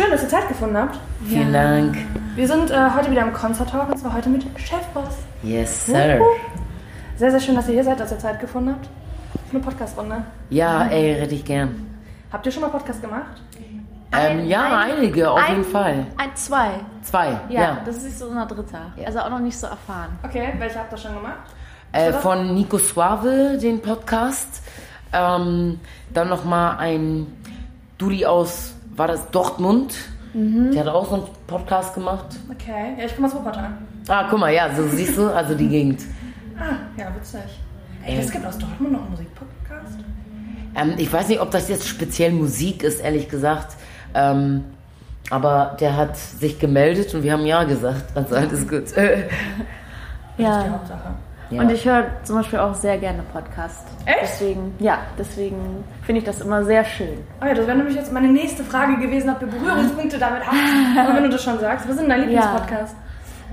schön, dass ihr Zeit gefunden habt. Vielen Dank. Wir sind äh, heute wieder im Concert Talk und zwar heute mit Chefboss. Yes, sir. Sehr, sehr schön, dass ihr hier seid, dass ihr Zeit gefunden habt. Für eine Podcast-Runde. Ja, ey, rede ich gern. Habt ihr schon mal Podcast gemacht? Ähm, ja, ein- einige, auf ein- jeden Fall. Ein, zwei. Zwei, Ja, ja. das ist so unser dritter. Also auch noch nicht so erfahren. Okay, welche habt ihr schon gemacht? Äh, von Nico Suave, den Podcast. Ähm, dann nochmal ein Dudi aus, war das Dortmund? Der hat auch so einen Podcast gemacht. Okay, ja, ich komme aus Wuppertal. Ah, guck mal, ja, so siehst du, also die Gegend. Ah, ja, witzig. Ey, es gibt aus Dortmund noch einen Musikpodcast? Ähm, ich weiß nicht, ob das jetzt speziell Musik ist, ehrlich gesagt. Ähm, aber der hat sich gemeldet und wir haben Ja gesagt. Also alles gut. Die Ja. Hauptsache. Ja. Und ich höre zum Beispiel auch sehr gerne Podcast. Echt? Deswegen, ja, deswegen finde ich das immer sehr schön. Oh ja, das wäre nämlich jetzt meine nächste Frage gewesen, ob ihr Berührungspunkte damit habt. Aber wenn du das schon sagst, was ist denn dein Lieblingspodcast?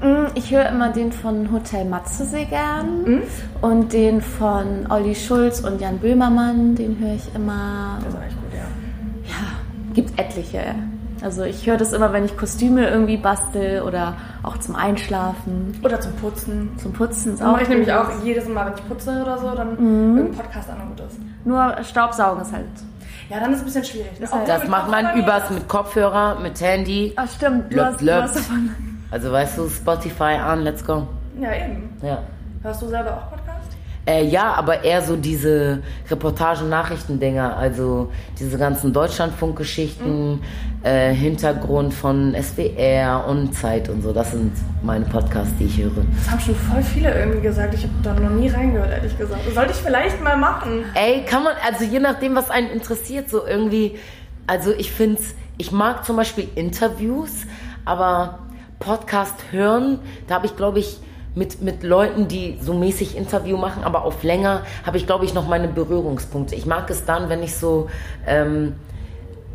Mm, Ich höre immer den von Hotel Matze sehr gern. Mhm. Und den von Olli Schulz und Jan Böhmermann, den höre ich immer. Das ist eigentlich gut, ja. Ja, gibt etliche. Also ich höre das immer, wenn ich Kostüme irgendwie bastel oder auch zum Einschlafen, Oder zum Putzen. zum Putzen. ist Das mache ich nämlich auch jedes Mal, wenn ich putze oder so, dann Mhm. irgendein Podcast an gut ist. Nur Staubsaugen ist halt. Ja, dann ist es ein bisschen schwierig. Ne? Obwohl Das macht man übers mit Kopfhörer, mit Handy. Ach stimmt, du Löp, hast, du löp. hast davon. Also weißt du, Spotify an, let's go. das. Ja, eben. Ja. Hörst du selber auch Podcast? Äh, ja, aber eher so diese Reportagen-Nachrichtendinger, also diese ganzen Deutschlandfunk-Geschichten, äh, Hintergrund von SWR und Zeit und so. Das sind meine Podcasts, die ich höre. Das haben schon voll viele irgendwie gesagt. Ich habe da noch nie reingehört, ehrlich gesagt. Das sollte ich vielleicht mal machen. Ey, kann man, also je nachdem, was einen interessiert, so irgendwie, also ich find's, ich mag zum Beispiel Interviews, aber Podcast hören, da habe ich, glaube ich, mit, mit Leuten, die so mäßig Interview machen, aber auf länger, habe ich, glaube ich, noch meine Berührungspunkte. Ich mag es dann, wenn ich so ähm,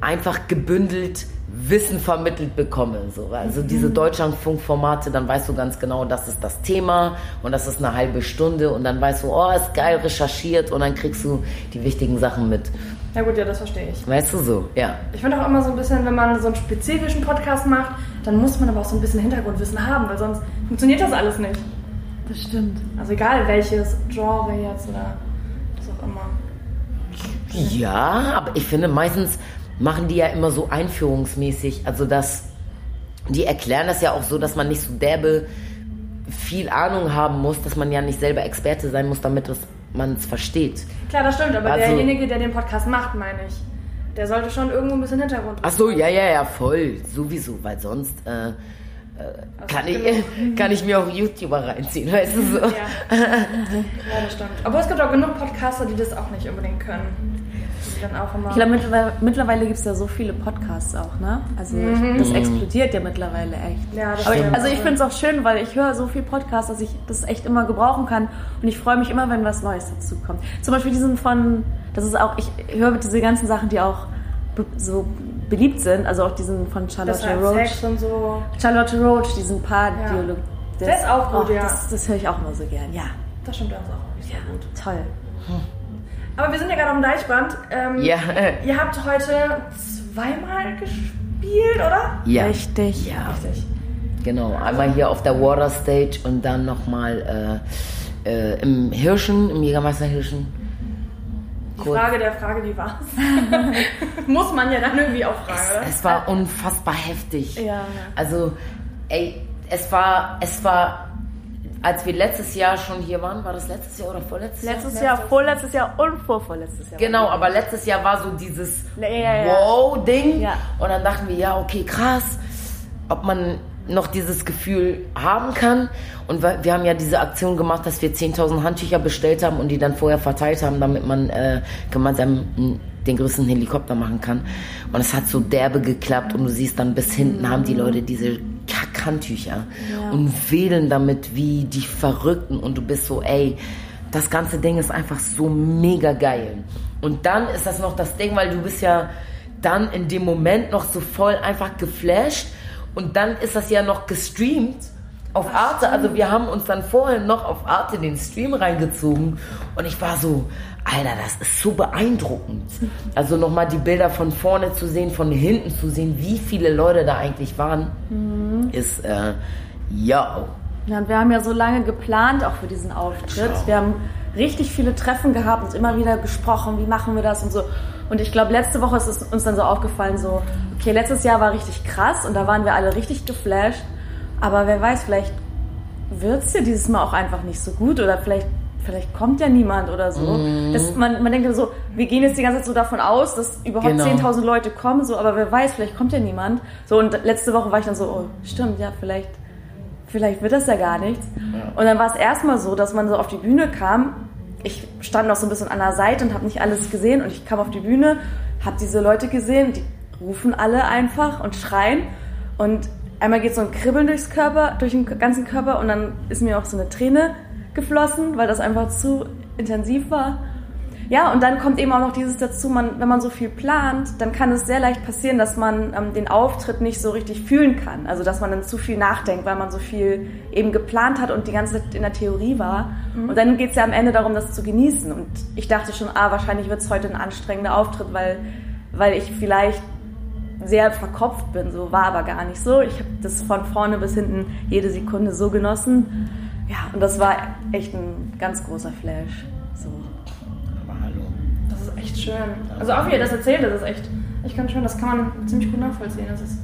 einfach gebündelt Wissen vermittelt bekomme. So. Also diese Deutschlandfunkformate, dann weißt du ganz genau, das ist das Thema und das ist eine halbe Stunde und dann weißt du, oh, ist geil recherchiert und dann kriegst du die wichtigen Sachen mit. Ja gut, ja, das verstehe ich. Weißt du so, ja. Ich finde auch immer so ein bisschen, wenn man so einen spezifischen Podcast macht, dann muss man aber auch so ein bisschen Hintergrundwissen haben, weil sonst funktioniert das alles nicht. Das stimmt. Also egal welches Genre jetzt oder was auch immer. Ja, aber ich finde, meistens machen die ja immer so einführungsmäßig. Also das, die erklären das ja auch so, dass man nicht so derbe viel Ahnung haben muss, dass man ja nicht selber Experte sein muss, damit man es versteht. Klar, das stimmt, aber Also- derjenige, der den Podcast macht, meine ich, der sollte schon irgendwo ein bisschen Hintergrund Ach so, ja, ja, ja, voll, sowieso, weil sonst äh, äh, kann, ich, kann ich mir auch YouTuber reinziehen, weißt du so. Ja. ja, das stimmt. Aber es gibt auch genug Podcaster, die das auch nicht unbedingt können. Die dann auch immer. Ich glaube, mittlerweile, mittlerweile gibt es ja so viele Podcasts auch, ne? Also das explodiert ja mittlerweile echt. ja, das Aber ich, stimmt. also ich finde es auch schön, weil ich höre so viel Podcasts, dass ich das echt immer gebrauchen kann. Und ich freue mich immer, wenn was Neues dazu kommt. Zum Beispiel diesen von, das ist auch, ich höre diese ganzen Sachen, die auch so beliebt sind, also auch diesen von das Charlotte Roach. Sex und so. Charlotte Roach, diesen Paar-Dialog. Das- Der ist auch gut, oh, ja. Das, das höre ich auch immer so gern, ja. Das stimmt also auch nicht so gut. Toll. Aber wir sind ja gerade am Deichbrand. Ähm, Ja, Ihr habt heute zweimal gespielt, oder? ja. Richtig. Ja, Richtig. genau. Einmal hier auf der Water Stage und dann nochmal äh, äh, im Hirschen, im Jägermeister Hirschen. Die Kurz. Frage der Frage, wie war's? Muss man ja dann irgendwie auch fragen, oder? Es war unfassbar heftig. Ja. Also, ey, es war, es war, als wir letztes Jahr schon hier waren, war das letztes Jahr oder vorletztes Jahr? Letztes Jahr, vorletztes Jahr und vorvorletztes Jahr. Genau, aber letztes Jahr war so dieses Ja. Wow-Ding. Ja. Und dann dachten wir, ja, okay, krass, ob man noch dieses Gefühl haben kann. Und wir, haben ja diese Aktion gemacht, dass wir 10.000 Handtücher bestellt haben und die dann vorher verteilt haben, damit man äh, gemeinsam den größten Helikopter machen kann. Und es hat so derbe geklappt und du siehst dann bis hinten haben die Leute diese Kackhandtücher und wählen damit wie die Verrückten und du bist so, ey, das ganze Ding ist einfach so mega geil. Und dann ist das noch das Ding, weil du bist ja dann in dem Moment noch so voll einfach geflasht und dann ist das ja noch gestreamt Auf Arte, also wir haben uns dann vorher noch auf Arte den Stream reingezogen und ich war so, Alter, das ist so beeindruckend. Also nochmal die Bilder von vorne zu sehen, von hinten zu sehen, wie viele Leute da eigentlich waren, ist, äh, ja. Ja, und wir haben ja so lange geplant auch für diesen Auftritt. Wir haben richtig viele Treffen gehabt und immer wieder gesprochen, wie machen wir das und so. Und ich glaube, letzte Woche ist es uns dann so aufgefallen, so, okay, letztes Jahr war richtig krass und da waren wir alle richtig geflasht. Aber wer weiß, vielleicht wird es ja dieses Mal auch einfach nicht so gut oder vielleicht, vielleicht kommt ja niemand oder so. Das, man, man denkt ja so, wir gehen jetzt die ganze Zeit so davon aus, dass überhaupt Genau. 10.000 Leute kommen, so, aber wer weiß, vielleicht kommt ja niemand. So, und letzte Woche war ich dann so, oh, stimmt, ja, vielleicht vielleicht wird das ja gar nichts. Und dann war es erstmal so, dass man so auf die Bühne kam. Ich stand noch so ein bisschen an der Seite und habe nicht alles gesehen. Und ich kam auf die Bühne, habe diese Leute gesehen, die rufen alle einfach und schreien. Und einmal geht so ein Kribbeln durchs Körper, durch den ganzen Körper und dann ist mir auch so eine Träne geflossen, weil das einfach zu intensiv war. Ja, und dann kommt eben auch noch dieses dazu, man, wenn man so viel plant, dann kann es sehr leicht passieren, dass man ähm, den Auftritt nicht so richtig fühlen kann. Also dass man dann zu viel nachdenkt, weil man so viel eben geplant hat und die ganze Zeit in der Theorie war. Und dann geht es ja am Ende darum, das zu genießen. Und ich dachte schon, ah, wahrscheinlich wird es heute ein anstrengender Auftritt, weil, weil ich vielleicht sehr verkopft bin. So war aber gar nicht so. Ich habe das von vorne bis hinten jede Sekunde so genossen. Ja, und das war echt ein ganz großer Flash. Echt schön. Also auch wie ihr das erzählt, das ist echt, echt ganz schön. Das kann man ziemlich gut nachvollziehen. Das ist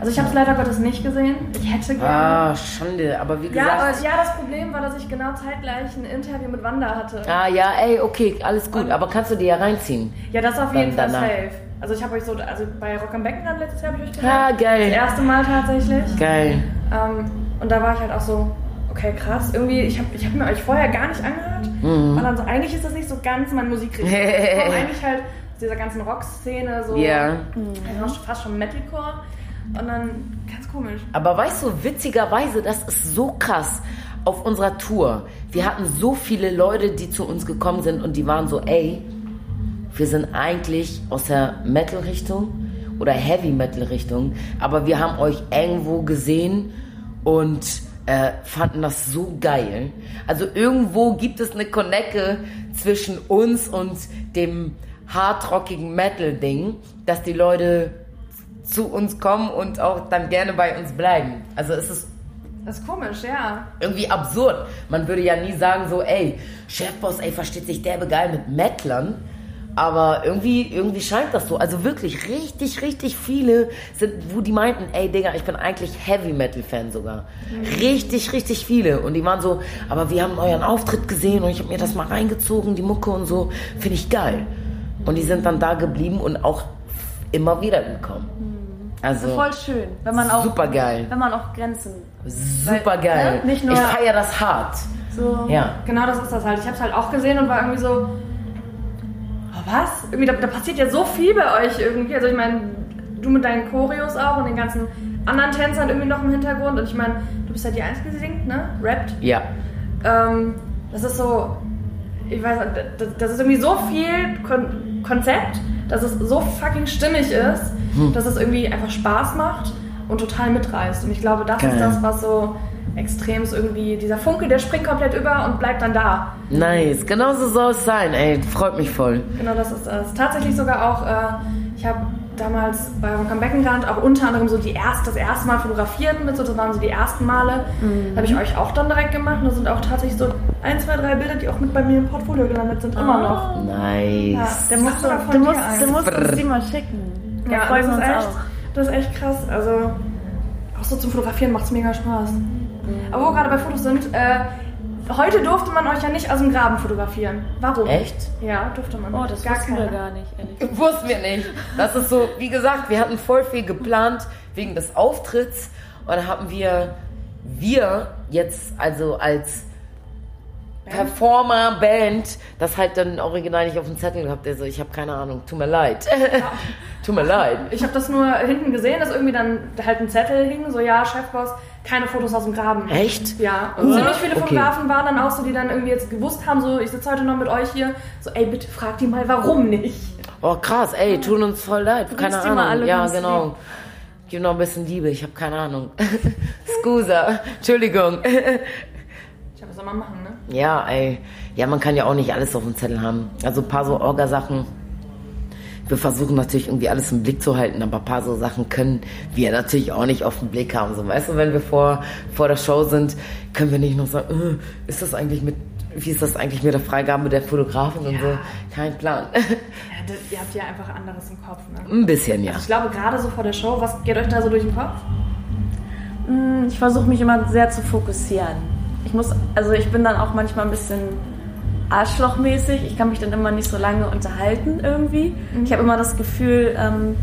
also ich habe es leider Gottes nicht gesehen. Ich hätte gerne. Ah, Schande, aber wie ja, aber gesagt. ja, das Problem war, dass ich genau zeitgleich ein Interview mit Wanda hatte. Ah, ja, ey, okay, alles gut, aber kannst du dir ja reinziehen? Ja, das auf jeden Fall safe. Also ich habe euch so, also bei Rock am Beckenland letztes Jahr habe ich euch gesehen. Ah, Das geil. erste Mal tatsächlich. Geil. Ähm, und da war ich halt auch so, okay, krass. Irgendwie, ich habe ich hab mir euch vorher gar nicht angehört. Mhm. Und dann so, eigentlich ist das nicht so ganz mein Musikrichtung. Ich komme eigentlich halt aus dieser ganzen Rock-Szene, so Ja. ja, fast schon Metalcore. Und dann ganz komisch. Aber weißt du, witzigerweise, das ist so krass auf unserer Tour. Wir hatten so viele Leute, die zu uns gekommen sind und die waren so, ey, wir sind eigentlich aus der Metal-Richtung oder Heavy-Metal-Richtung, aber wir haben euch irgendwo gesehen und äh, fanden das so geil. Also irgendwo gibt es eine Connecte zwischen uns und dem hardrockigen Metal-Ding, dass die Leute zu uns kommen und auch dann gerne bei uns bleiben. Also es ist Das ist komisch, ja. irgendwie absurd. Man würde ja nie sagen so, ey, Chefboss, ey, versteht sich derbe geil mit Mettlern. Aber irgendwie, irgendwie scheint das so. Also wirklich richtig, richtig viele sind, wo die meinten, ey Digga, ich bin eigentlich Heavy Metal Fan sogar. Richtig, richtig viele. Und die waren so, aber wir haben euren Auftritt gesehen und ich habe mir das mal reingezogen, die Mucke und so. Finde ich geil. Und die sind dann da geblieben und auch immer wieder gekommen. Also, Voll schön, wenn man auch, super geil. wenn man auch Grenzen Super geil. ne, nicht nur- ich feiere das hart. so. Ja. Genau das ist das halt. Ich habe es halt auch gesehen und war irgendwie so, was? Irgendwie, da, da passiert ja so viel bei euch irgendwie. Also ich meine, du mit deinen Choreos auch und den ganzen anderen Tänzern irgendwie noch im Hintergrund. Und ich meine, du bist ja die Einzige, die singt, ne? Rappt. Ja. Ähm, das ist so, ich weiß das, das ist irgendwie so viel Kon Konzept, dass es so fucking stimmig ist, Hm. dass es irgendwie einfach Spaß macht und total mitreißt. Und ich glaube, das Geil. ist das, was so extrem ist irgendwie, dieser Funke, der springt komplett über und bleibt dann da. Nice. Genauso soll es sein, ey. Freut mich voll. Genau, das ist es. Tatsächlich sogar auch, äh, ich habe damals bei Rock am Beckenrand auch unter anderem so die erst, das erste Mal fotografiert mit, so, das waren so die ersten Male. Da habe ich euch auch dann direkt gemacht. Und da sind auch tatsächlich so ein, zwei, drei Bilder, die auch mit bei mir im Portfolio gelandet sind, immer noch. Nice. Der musst du, Sag mal von du musst, du musst uns die mal schicken. Da Ja, freuen das wir uns echt, auch. das ist echt krass. Also auch so zum Fotografieren macht es mega Spaß. Aber wo wir gerade bei Fotos sind, äh, heute durfte man euch ja nicht aus dem Graben fotografieren. Warum? Echt? Ja, durfte man. Oh, das Gar wussten wir keiner. gar nicht, ehrlich. Wussten wir nicht. Das ist so, wie gesagt, wir hatten voll viel geplant wegen des Auftritts. Und dann haben wir, wir jetzt also als Performer, Band, das halt dann original nicht auf dem Zettel gehabt. Also ich habe keine Ahnung, tut mir leid. tut mir leid. Ich habe das nur hinten gesehen, dass irgendwie dann halt ein Zettel hing, so ja, Chefboss, keine Fotos aus dem Graben. Echt? Ja, und Uh, ziemlich viele okay. Fotografen waren dann auch so, die dann irgendwie jetzt gewusst haben, so ich sitze heute noch mit euch hier, so ey, bitte fragt die mal, warum nicht? Oh krass, ey, tun uns voll leid. Keine die mal Ahnung. alle ja, genau. Gib noch ein bisschen Liebe, ich habe keine Ahnung. Scusa, Entschuldigung. Ich hab was soll man machen, ne? Ja, ey. Ja, man kann ja auch nicht alles auf dem Zettel haben. Also ein paar so Orga-Sachen. Wir versuchen natürlich irgendwie alles im Blick zu halten, aber ein paar so Sachen können wir natürlich auch nicht auf den Blick haben. So, weißt du, wenn wir vor, vor der Show sind, können wir nicht noch sagen, äh, ist das eigentlich mit, wie ist das eigentlich mit der Freigabe der Fotografin und so? Kein Plan. Ja, das, ihr habt ja einfach anderes im Kopf, ne? Ein bisschen, ja. Also ich glaube, gerade so vor der Show, was geht euch da so durch den Kopf? Mm, Ich versuche mich immer sehr zu fokussieren. Ich muss, also ich bin dann auch manchmal ein bisschen arschlochmäßig. Ich kann mich dann immer nicht so lange unterhalten irgendwie. Ich habe immer das Gefühl, ähm,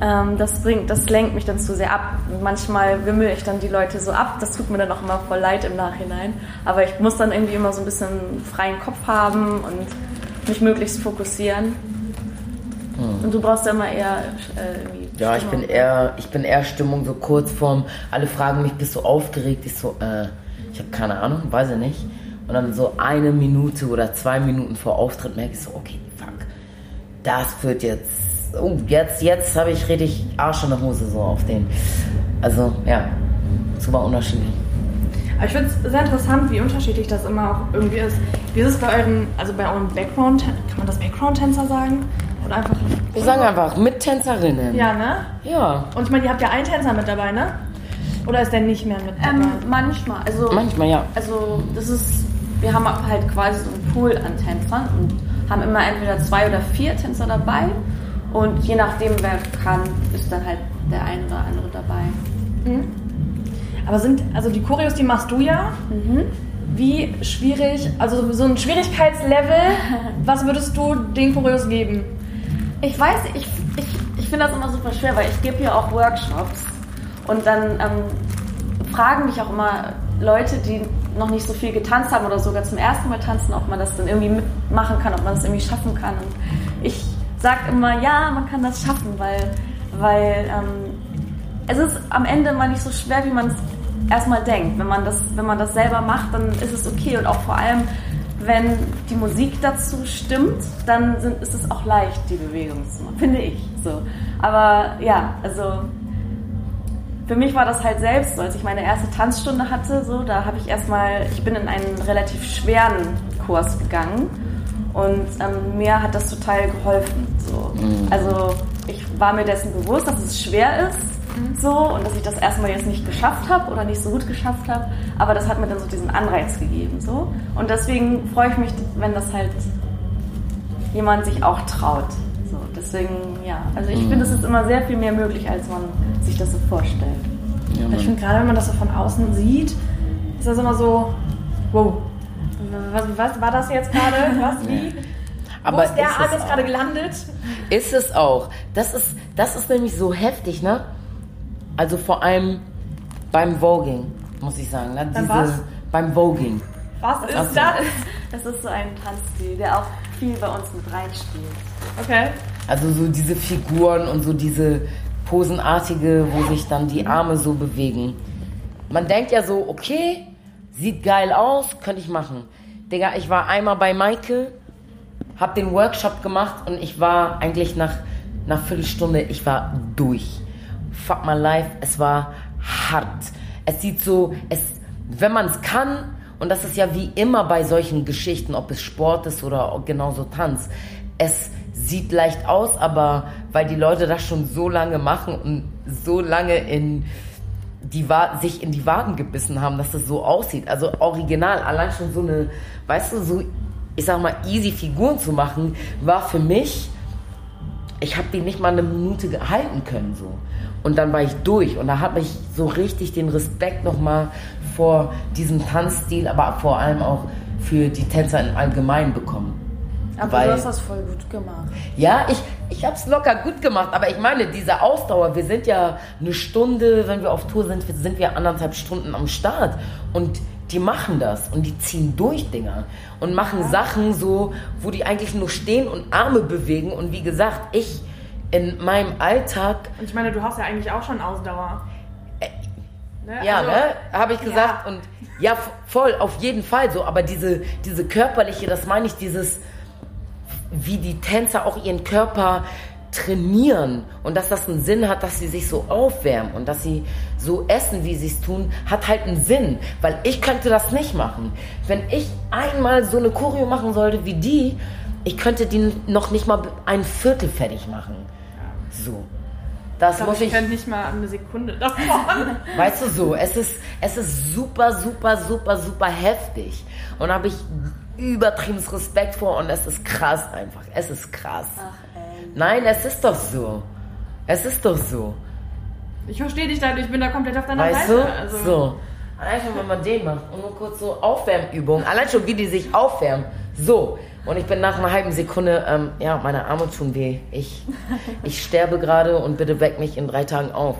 ähm, das bringt, das lenkt mich dann zu sehr ab. Manchmal wimmel ich dann die Leute so ab. Das tut mir dann auch immer voll leid im Nachhinein. Aber ich muss dann irgendwie immer so ein bisschen freien Kopf haben und mich möglichst fokussieren. Und du brauchst ja immer eher äh, irgendwie. Ja, ich bin eher, ich bin eher Stimmung so kurz vorm, alle fragen mich, bist du aufgeregt? Ich so, äh, ich habe keine Ahnung, weiß ich nicht. Und dann so eine Minute oder zwei Minuten vor Auftritt merke ich so, okay, fuck, das wird jetzt, oh, jetzt, jetzt habe ich richtig Arsch in der Hose so auf den. Also, ja, super unterschiedlich. Aber ich finde es sehr interessant, wie unterschiedlich das immer auch irgendwie ist. Wie ist es bei euren, also bei euren Background, kann man das Background-Tänzer sagen? Oder einfach. Wir sagen einfach Mittänzerinnen. Ja, ne? Ja, Und ich meine, ihr habt ja einen Tänzer mit dabei, ne? Oder ist der nicht mehr mit dabei? Ähm, manchmal, also manchmal ja. Also das ist, wir haben halt quasi so einen Pool an Tänzern und haben immer entweder zwei oder vier Tänzer dabei und je nachdem wer kann, ist dann halt der eine oder andere dabei. Aber sind, also die Choreos, die machst du ja. Wie schwierig, also so ein Schwierigkeitslevel, was würdest du den Choreos geben? Ich weiß, ich, ich, ich finde das immer super schwer, weil ich gebe hier auch Workshops und dann ähm, fragen mich auch immer Leute, die noch nicht so viel getanzt haben oder sogar zum ersten Mal tanzen, ob man das dann irgendwie mitmachen kann, ob man das irgendwie schaffen kann. Und ich sage immer, ja, man kann das schaffen, weil, weil ähm, es ist am Ende immer nicht so schwer, wie man es erstmal denkt. Wenn man, das, wenn man das selber macht, dann ist es okay. Und auch vor allem, wenn die Musik dazu stimmt, dann sind, ist es auch leicht, die Bewegung zu machen, finde ich. So. Aber ja, also für mich war das halt selbst so, als ich meine erste Tanzstunde hatte, so, da habe ich erstmal, ich bin in einen relativ schweren Kurs gegangen und ähm, mir hat das total geholfen. So. Also ich war mir dessen bewusst, dass es schwer ist so und dass ich das erstmal jetzt nicht geschafft habe oder nicht so gut geschafft habe, aber das hat mir dann so diesen Anreiz gegeben. So. Und deswegen freue ich mich, wenn das halt jemand sich auch traut. Deswegen, ja, also ich finde, es ist immer sehr viel mehr möglich, als man sich das so vorstellt. ja Ich finde gerade, wenn man das so von außen sieht, ist das immer so, wow. Was, was war das jetzt gerade? Was, wie? Aber Wo ist der ist Arm jetzt gerade gelandet? Ist es auch. Das ist, das ist nämlich so heftig, ne? Also vor allem beim Voging, muss ich sagen. Ne? Beim was? Beim Voging. Was ist Ach so. das? Das ist so ein Tanzstil, der auch viel bei uns mit reinspielt. Okay. Also so diese Figuren und so diese Posenartige, wo sich dann die Arme so bewegen. Man denkt ja so, okay, sieht geil aus, könnte ich machen. Digga, ich war einmal bei Michael, hab den Workshop gemacht und ich war eigentlich nach nach Viertelstunde, ich war durch. Fuck my life, es war hart. Es sieht so, es, wenn man es kann, und das ist ja wie immer bei solchen Geschichten, ob es Sport ist oder genauso Tanz, es sieht leicht aus, aber weil die Leute das schon so lange machen und so lange in die Wa sich in die Waden gebissen haben, dass das so aussieht. Also original, allein schon so eine, weißt du, so, ich sag mal, easy Figuren zu machen, war für mich, ich habe die nicht mal eine Minute gehalten können so. Und dann war ich durch und da habe ich so richtig den Respekt nochmal vor diesem Tanzstil, aber vor allem auch für die Tänzer im Allgemeinen bekommen. Aber Weil- du hast das voll gut gemacht. Ja, ich, ich habe es locker gut gemacht, aber ich meine, diese Ausdauer, wir sind ja eine Stunde, wenn wir auf Tour sind, sind wir anderthalb Stunden am Start und die machen das und die ziehen durch Dinger und machen Sachen so, wo die eigentlich nur stehen und Arme bewegen und wie gesagt, ich in meinem Alltag, Und ich meine, du hast ja eigentlich auch schon Ausdauer. Ne? ja, Also, ne, habe ich gesagt ja. und ja, voll, auf jeden Fall so, aber diese, diese körperliche, das meine ich, dieses, wie die Tänzer auch ihren Körper trainieren und dass das einen Sinn hat, dass sie sich so aufwärmen und dass sie so essen, wie sie es tun, hat halt einen Sinn, weil ich könnte das nicht machen. Wenn ich einmal so eine Choreo machen sollte wie die, ich könnte die noch nicht mal ein Viertel fertig machen. So. Das Ich, muss ich ich, könnte nicht mal eine Sekunde davon. weißt du so, es ist, es ist super, super, super, super heftig. Und habe ich übertrieben Respekt vor und es ist krass einfach. Es ist krass. Nein, es ist doch so. Es ist doch so. Ich verstehe dich da, ich bin da komplett auf deiner Weißt Seite. du? Also, So. Allein schon, wenn man den macht und nur kurz so Aufwärmübungen. Allein schon, wie die sich aufwärmen. So. Und ich bin nach einer halben Sekunde, ähm, ja, meine Arme tun weh. Ich, ich sterbe gerade und bitte weck mich in drei Tagen auf.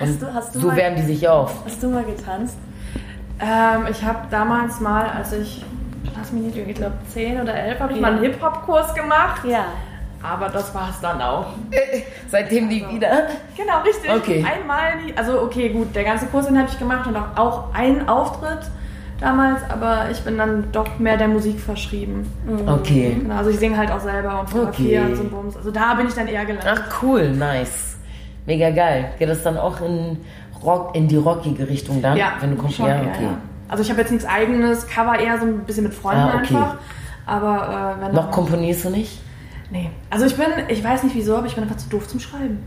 Und Hast du- hast du so mal- wärmen die sich auf. Hast du mal getanzt? Ähm, ich habe damals mal, als ich, lass mich nicht lügen, ich glaube 10 oder 11, habe ich mal einen Hip-Hop-Kurs gemacht. Ja. Aber das war es dann auch. Seitdem die wieder. Genau, richtig. Okay. Einmal, nie, also okay, gut, der ganze Kurs, den habe ich gemacht und auch, auch einen Auftritt damals, aber ich bin dann doch mehr der Musik verschrieben. Okay. Genau, also ich singe halt auch selber und fotografiere Okay. und so ein Bums. Also da bin ich dann eher gelandet. Ach cool, nice. Mega geil. Geht das dann auch in, Rock, in die rockige Richtung dann? ja, Wenn du kommst, schon, ja, okay. ja. Also ich habe jetzt nichts eigenes, Cover eher so ein bisschen mit Freunden Ah, okay. einfach. Aber äh, wenn Noch komponierst du nicht? Nee. Also ich bin, ich weiß nicht wieso, aber ich bin einfach zu doof zum Schreiben.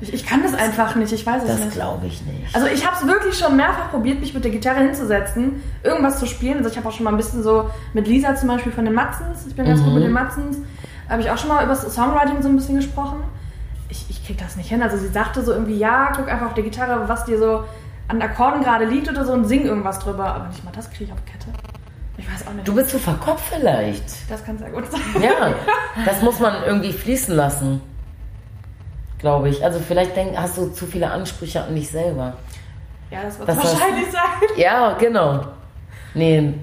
Ich, ich kann das einfach nicht, ich weiß es Das nicht. glaube ich nicht. Also ich habe es wirklich schon mehrfach probiert, mich mit der Gitarre hinzusetzen, irgendwas zu spielen. Also ich habe auch schon mal ein bisschen so mit Lisa zum Beispiel von den Matzens, ich bin ganz gut mit den Matzens, habe ich auch schon mal über das Songwriting so ein bisschen gesprochen. Ich, ich krieg das nicht hin. Also sie sagte so irgendwie, ja, guck einfach auf die Gitarre, was dir so an Akkorden gerade liegt oder so und sing irgendwas drüber. Aber nicht mal das kriege ich auf Kette. Ich weiß auch nicht. Du bist zu verkopft vielleicht. das kann sehr gut sein. Ja, das muss man irgendwie fließen lassen. Glaube ich. Also vielleicht denk, hast du zu viele Ansprüche an dich selber. Ja, das wird Das wahrscheinlich sein. Ja, genau. Nee,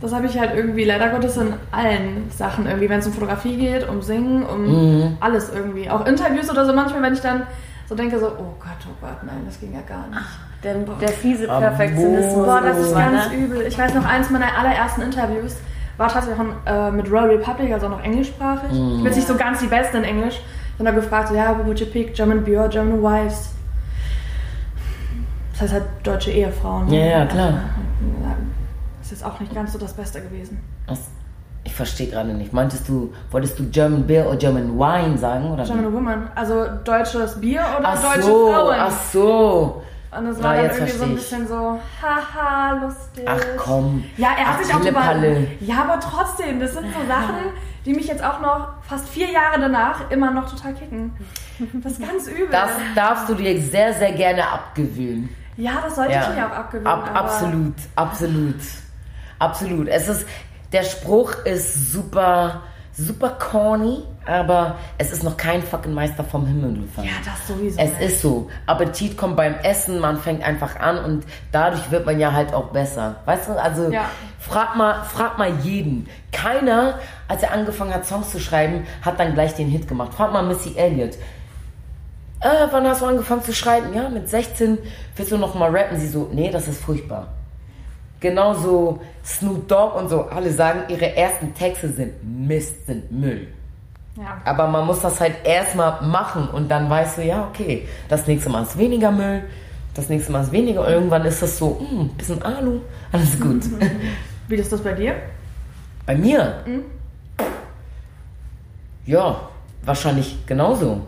Das habe ich halt irgendwie leider Gottes in allen Sachen irgendwie, wenn es um Fotografie geht, um Singen, um Mhm. alles irgendwie. Auch Interviews oder so manchmal, wenn ich dann so denke, so, oh Gott, oh Gott, nein, das ging ja gar nicht. Der, der fiese Perfektionismus. Boah, das ist ganz ne? übel. Ich weiß noch, eins meiner allerersten Interviews war tatsächlich auch äh, mit Royal Republic, also auch noch englischsprachig. Ich bin jetzt nicht so ganz die Beste in Englisch. Und da gefragt, so, ja, wo would you pick? German Beer, German Wives? Das heißt halt deutsche Ehefrauen. Ja, ja, klar. Ja, Ist jetzt auch nicht ganz so das Beste gewesen. was, ich verstehe gerade nicht. Meintest du, wolltest du German Beer oder German Wine sagen? Oder wie? German Woman, also deutsches Bier oder ach deutsche so, Frauen. ach so. Und das Ja, war dann jetzt irgendwie so ein bisschen so, haha, lustig. Ach komm. Ja, er hat Ach, sich auch über. Ja, aber trotzdem, das sind so Sachen, die mich jetzt auch noch fast vier Jahre danach immer noch total kicken. Das ist ganz übel. Das darfst du dir sehr, sehr gerne abgewöhnen. ja, das sollte ich mir auch abgewöhnen. Ab, absolut, absolut, absolut. Es ist, der Spruch ist super, super corny, aber es ist noch kein fucking Meister vom Himmel gefallen. Ja, das sowieso. Es ist so. Appetit kommt beim Essen, man fängt einfach an und dadurch wird man ja halt auch besser. Weißt du, also Ja. frag mal, frag mal jeden. Keiner, als er angefangen hat, Songs zu schreiben, hat dann gleich den Hit gemacht. Frag mal Missy Elliott. Äh, wann hast du angefangen zu schreiben? Ja, mit 16 willst du noch mal rappen? Sie so, nee, das ist furchtbar. Genauso Snoop Dogg und so, alle sagen, ihre ersten Texte sind Mist, sind Müll. Ja. Aber man muss das halt erstmal machen und dann weißt du, ja, okay, das nächste Mal ist weniger Müll, das nächste Mal ist weniger und irgendwann ist das so, hm, bisschen Alu, alles gut. Wie ist das bei dir? Bei mir? Ja, wahrscheinlich genauso.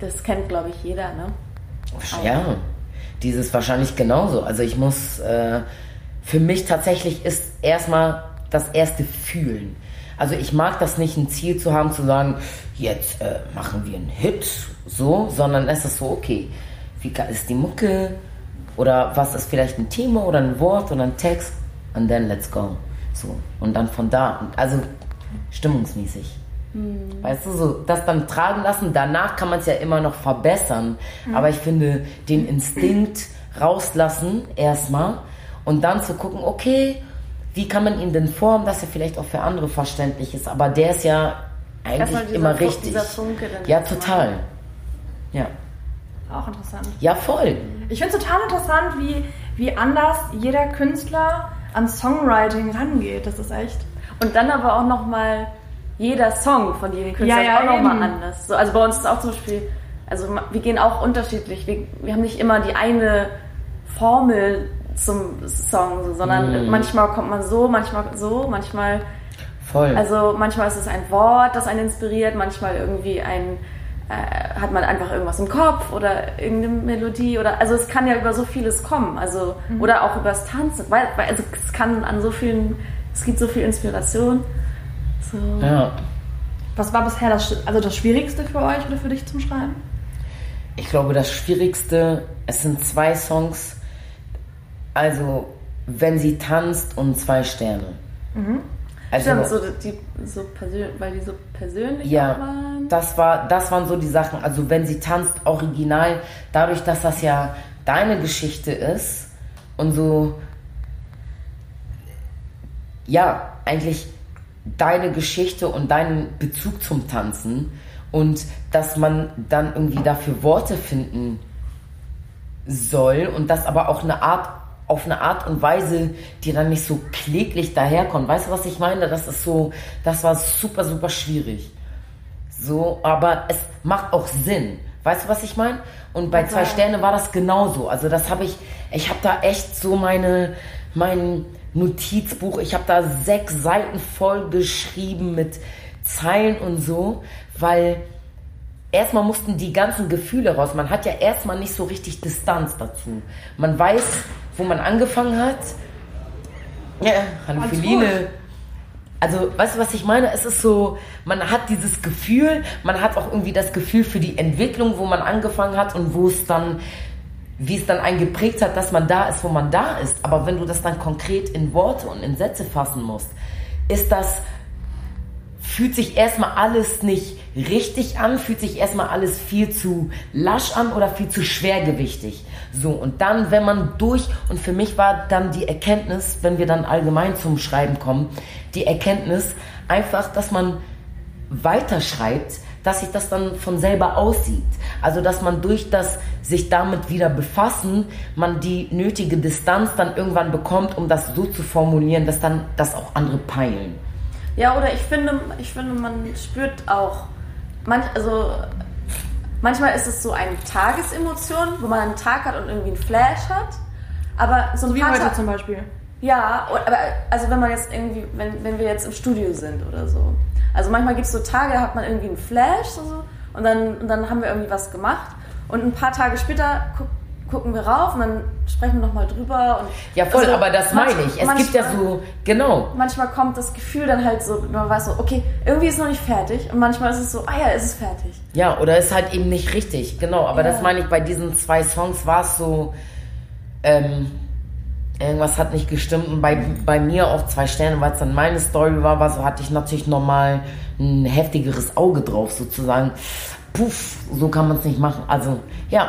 Das kennt, glaube ich, jeder, ne? Ja, dieses wahrscheinlich genauso. Also ich muss, äh, für mich tatsächlich ist erstmal das erste Fühlen. Also ich mag das nicht, ein Ziel zu haben, zu sagen, jetzt äh, machen wir einen Hit, so, sondern es ist so, okay, wie geil ist die Mucke? Oder was ist vielleicht ein Thema oder ein Wort oder ein Text? And then let's go. So, und dann von da. Also stimmungsmäßig. Weißt du, so das dann tragen lassen, danach kann man es ja immer noch verbessern. Aber ich finde, den Instinkt rauslassen erstmal und dann zu gucken, okay, wie kann man ihn denn formen, dass er vielleicht auch für andere verständlich ist. Aber der ist ja eigentlich dieser immer richtig. Funke ja, total. Ja. Auch interessant. Ja, voll. Ich finde es total interessant, wie, wie anders jeder Künstler an Songwriting rangeht. Das ist echt. Und dann aber auch nochmal jeder Song von jedem Künstler Ja, ja, ist auch nochmal anders. So, also bei uns ist auch zum Beispiel, also wir gehen auch unterschiedlich. Wir, wir haben nicht immer die eine Formel zum Song, so, sondern Mhm. manchmal kommt man so, manchmal so, manchmal, Voll. also manchmal ist es ein Wort, das einen inspiriert, manchmal irgendwie ein, äh, hat man einfach irgendwas im Kopf oder irgendeine Melodie oder, also es kann ja über so vieles kommen, also, oder auch übers Tanzen, weil, weil, also es kann an so vielen, es gibt so viel Inspiration. So. ja. Was war bisher das, also das Schwierigste für euch oder für dich zum Schreiben? Ich glaube, das Schwierigste, es sind zwei Songs. Also, wenn sie tanzt und zwei Sterne. Also, Stimmt, so, die, so weil die so persönlich ja, waren. das, war, das waren so die Sachen. Also, wenn sie tanzt, original, dadurch, dass das ja deine Geschichte ist und so, ja, eigentlich deine Geschichte und deinen Bezug zum Tanzen und dass man dann irgendwie dafür Worte finden soll und das aber auch eine Art auf eine Art und Weise, die dann nicht so kläglich daherkommt. Weißt du, was ich meine? Das ist so, das war super, super schwierig. So, aber es macht auch Sinn. Weißt du, was ich meine? Und bei zwei Sterne war das genauso. Also das habe ich, ich habe da echt so meine, mein Notizbuch, ich habe da sechs Seiten voll geschrieben mit Zeilen und so, weil erstmal mussten die ganzen Gefühle raus. Man hat ja erstmal nicht so richtig Distanz dazu. Man weiß, wo man angefangen hat. Ja, hallo Feline. Also, weißt du, was ich meine? Es ist so, man hat dieses Gefühl, man hat auch irgendwie das Gefühl für die Entwicklung, wo man angefangen hat und wo es dann, wie es dann einen geprägt hat, dass man da ist, wo man da ist. Aber wenn du das dann konkret in Worte und in Sätze fassen musst, ist das fühlt sich erstmal alles nicht richtig an, fühlt sich erstmal alles viel zu lasch an oder viel zu schwergewichtig. So, und dann, wenn man durch, und für mich war dann die Erkenntnis, wenn wir dann allgemein zum Schreiben kommen, die Erkenntnis einfach, dass man weiterschreibt, dass sich das dann von selber aussieht. Also, dass man durch das sich damit wieder befassen, man die nötige Distanz dann irgendwann bekommt, um das so zu formulieren, dass dann das auch andere peilen. Ja, oder ich finde, ich finde, man spürt auch, manch, also manchmal ist es so eine Tagesemotion, wo man einen Tag hat und irgendwie einen Flash hat. Aber so ein So wie heute zum Beispiel. Ja, und- aber also wenn man jetzt irgendwie, wenn, wenn wir jetzt im Studio sind oder so. Also manchmal gibt es so Tage, da hat man irgendwie einen Flash so, so, und, dann, und dann haben wir irgendwie was gemacht. Und ein paar Tage später gu gucken wir rauf und dann sprechen wir nochmal drüber. Und Ja, voll, also aber das meine ich. Es gibt ja manchmal- so, genau. Manchmal kommt das Gefühl dann halt so, man weiß so, okay, irgendwie ist noch nicht fertig. Und manchmal ist es so, ah ja, ist es fertig. Ja, oder ist halt eben nicht richtig, genau. Aber Ja. das meine ich, bei diesen zwei Songs war es so, ähm, irgendwas hat nicht gestimmt. Und bei, bei mir auch zwei Sterne, weil es dann meine Story war, war so, hatte ich natürlich nochmal ein heftigeres Auge drauf, sozusagen. Puff, so kann man es nicht machen. Also, ja,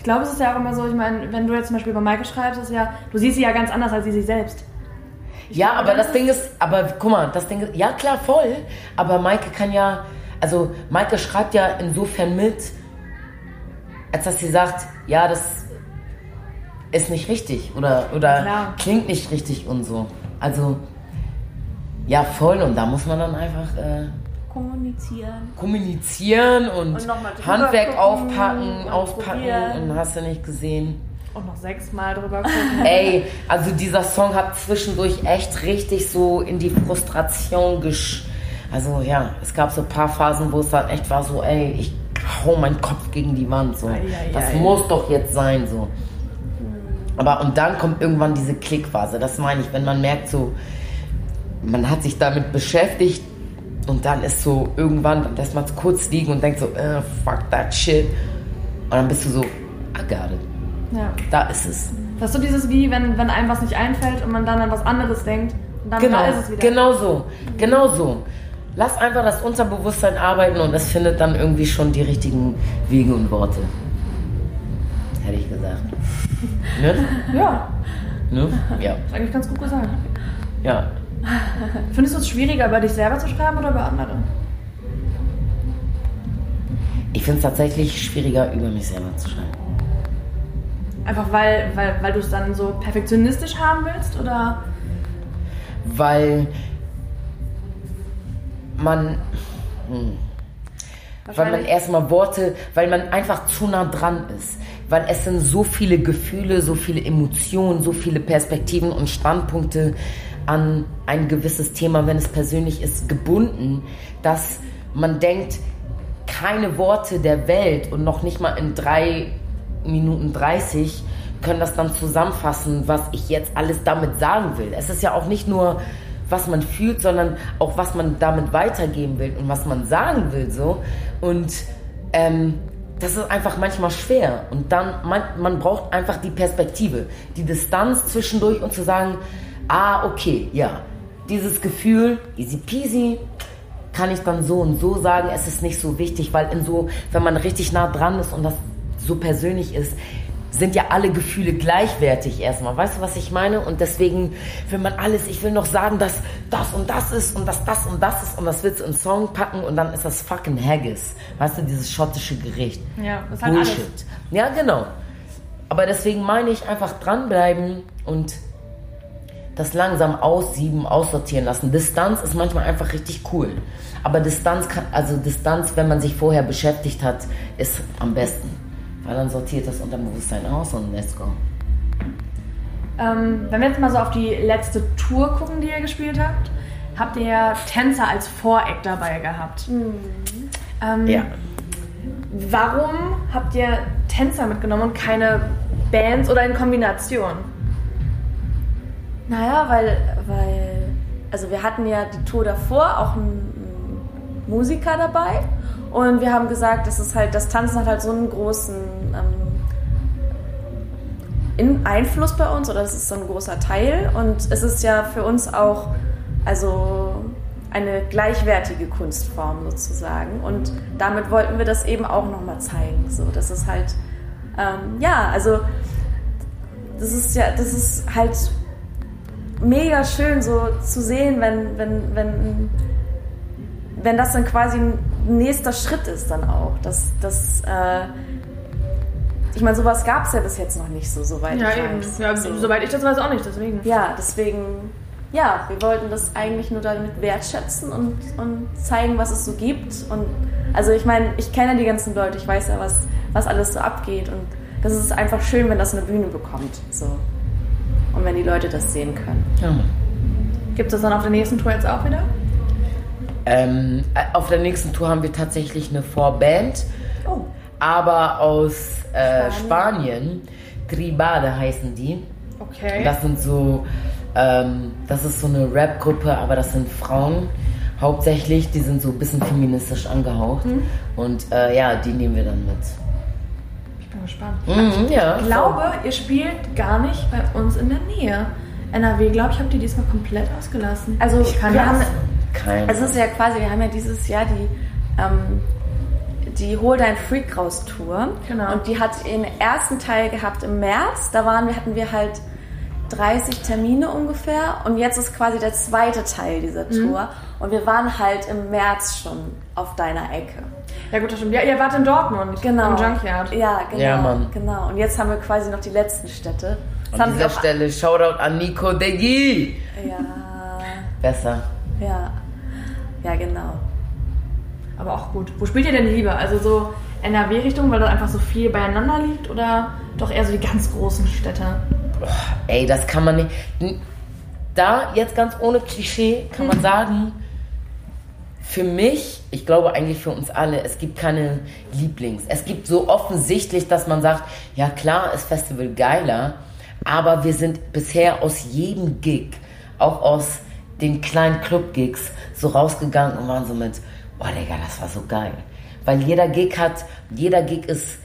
Ich glaube, es ist ja auch immer so, ich meine, wenn du jetzt zum Beispiel über Maike schreibst, ist ja, du siehst sie ja ganz anders als sie sich selbst. Ja, aber das Ding ist, aber guck mal, das Ding ist, ja klar, voll, aber Maike kann ja, also Maike schreibt ja insofern mit, als dass sie sagt, ja, das ist nicht richtig oder, oder Klar. klingt nicht richtig und so. Also, ja, voll und da muss man dann einfach äh, Kommunizieren. kommunizieren und, Und Handwerk aufpacken, und auspacken probieren. und hast du nicht gesehen. Und noch sechsmal drüber gucken. Ey, also dieser Song hat zwischendurch echt richtig so in die Frustration gesch... Also ja, es gab so ein paar Phasen, wo es dann echt war so, ey, ich hau meinen Kopf gegen die Wand, so. Ei, ei, das ei. muss doch jetzt sein, so. Aber und dann kommt irgendwann diese Klickphase, das meine ich, wenn man merkt so, man hat sich damit beschäftigt und dann ist so irgendwann, dann lässt man es kurz liegen und denkt so, äh, fuck that shit. Und dann bist du so, I got it. Ja. Da ist es. Das ist so dieses wie, wenn, wenn einem was nicht einfällt und man dann an was anderes denkt. Und dann Genau, da ist es wieder. genau so, genau so. Lass einfach das Unterbewusstsein arbeiten und es findet dann irgendwie schon die richtigen Wege und Worte. Hätte ich gesagt. Ne? Ja, Ne? Ja. ist eigentlich ganz gut gesagt. Ja. Findest du es schwieriger, über dich selber zu schreiben oder über andere? Ich finde es tatsächlich schwieriger, über mich selber zu schreiben. Einfach weil, weil, weil du es dann so perfektionistisch haben willst? Oder? Weil. man, hm, weil man erstmal Worte, weil man einfach zu nah dran ist. Weil es sind so viele Gefühle, so viele Emotionen, so viele Perspektiven und Standpunkte an ein gewisses Thema, wenn es persönlich ist, gebunden, dass man denkt, keine Worte der Welt und noch nicht mal in drei Minuten 30 können das dann zusammenfassen, was ich jetzt alles damit sagen will. Es ist ja auch nicht nur, was man fühlt, sondern auch, was man damit weitergeben will und was man sagen will. So. Und ähm, das ist einfach manchmal schwer. Und dann, man, man braucht einfach die Perspektive, die Distanz zwischendurch und zu sagen, ah, okay, ja, dieses Gefühl, easy peasy, kann ich dann so und so sagen, es ist nicht so wichtig, weil in so, wenn man richtig nah dran ist und das so persönlich ist, sind ja alle Gefühle gleichwertig erstmal. Weißt du, was ich meine? Und deswegen will man alles, ich will noch sagen, dass das und das ist und dass das und das ist und das willst du in Song packen und dann ist das fucking Haggis. Weißt du, dieses schottische Gericht. Ja, das halt Bullshit. alles. Ja, genau. Aber deswegen meine ich einfach dranbleiben und das langsam aussieben, aussortieren lassen. Distanz ist manchmal einfach richtig cool. Aber Distanz kann, also Distanz, wenn man sich vorher beschäftigt hat, ist am besten. Weil dann sortiert das Unterbewusstsein aus und let's go. Ähm, wenn wir jetzt mal so auf die letzte Tour gucken, die ihr gespielt habt, habt ihr ja Tänzer als Voreck dabei gehabt. Ähm, Ja. Warum habt ihr Tänzer mitgenommen und keine Bands oder in Kombination? Naja, weil, weil, also wir hatten ja die Tour davor auch einen, einen Musiker dabei. Und wir haben gesagt, das ist halt, das Tanzen hat halt so einen großen ähm, in Einfluss bei uns oder das ist so ein großer Teil. Und es ist ja für uns auch, also eine gleichwertige Kunstform sozusagen. Und damit wollten wir das eben auch nochmal zeigen, so, das ist halt, ähm, ja, also das ist ja, das ist halt mega schön so zu sehen, wenn, wenn, wenn, wenn das dann quasi ein nächster Schritt ist dann auch. Das, das, äh, ich meine, sowas gab es ja bis jetzt noch nicht so, soweit Ja, ich eben. weiß. Ja, so. Soweit ich das weiß, auch nicht, deswegen. ja, deswegen, ja, wir wollten das eigentlich nur damit wertschätzen und, und zeigen, was es so gibt. Und also ich meine, ich kenne ja die ganzen Leute, ich weiß ja, was, was alles so abgeht. Und das ist einfach schön, wenn das eine Bühne bekommt. So. Und wenn die Leute das sehen können. Mann. Gibt es das dann auf der nächsten Tour jetzt auch wieder? Ähm, äh, auf der nächsten Tour haben wir tatsächlich eine Vorband, Oh. aber aus äh, Spanien. Spanien. Tribade heißen die. Okay. Das sind so, ähm, das ist so eine Rap-Gruppe, aber das sind Frauen hauptsächlich. Die sind so ein bisschen feministisch angehaucht. Mhm. Und äh, ja, die nehmen wir dann mit. Ich bin gespannt. Mhm, ja. Ich glaube, ihr spielt gar nicht bei uns in der Nähe. NRW, glaube ich, habt ihr diesmal komplett ausgelassen. Also kann wir das? haben, Kein. es ist ja quasi, wir haben ja dieses Jahr die, ähm, die Hol dein Freak raus Tour. Genau. Und die hat den ersten Teil gehabt im März. Da waren wir, hatten wir halt 30 Termine ungefähr. Und jetzt ist quasi der zweite Teil dieser Mhm. Tour. Und wir waren halt im März schon auf deiner Ecke. Ja gut, das stimmt. Ja, ihr wart in Dortmund. Genau. Im Junkyard. Ja, genau. Ja, Mann. Genau. Und jetzt haben wir quasi noch die letzten Städte. Das An haben dieser Stelle Shoutout an Nico Degui. Ja, Besser. ja. Ja, genau. Aber auch gut. Wo spielt ihr denn lieber? Also so NRW-Richtung, weil da einfach so viel beieinander liegt? Oder doch eher so die ganz großen Städte? Ey, das kann man nicht. Da, jetzt ganz ohne Klischee, kann man sagen, für mich, ich glaube eigentlich für uns alle, es gibt keine Lieblings. Es gibt so offensichtlich, dass man sagt, ja klar ist Festival geiler, aber wir sind bisher aus jedem Gig, auch aus den kleinen Club-Gigs, so rausgegangen und waren so mit, boah Digga, das war so geil. Weil jeder Gig hat, jeder Gig ist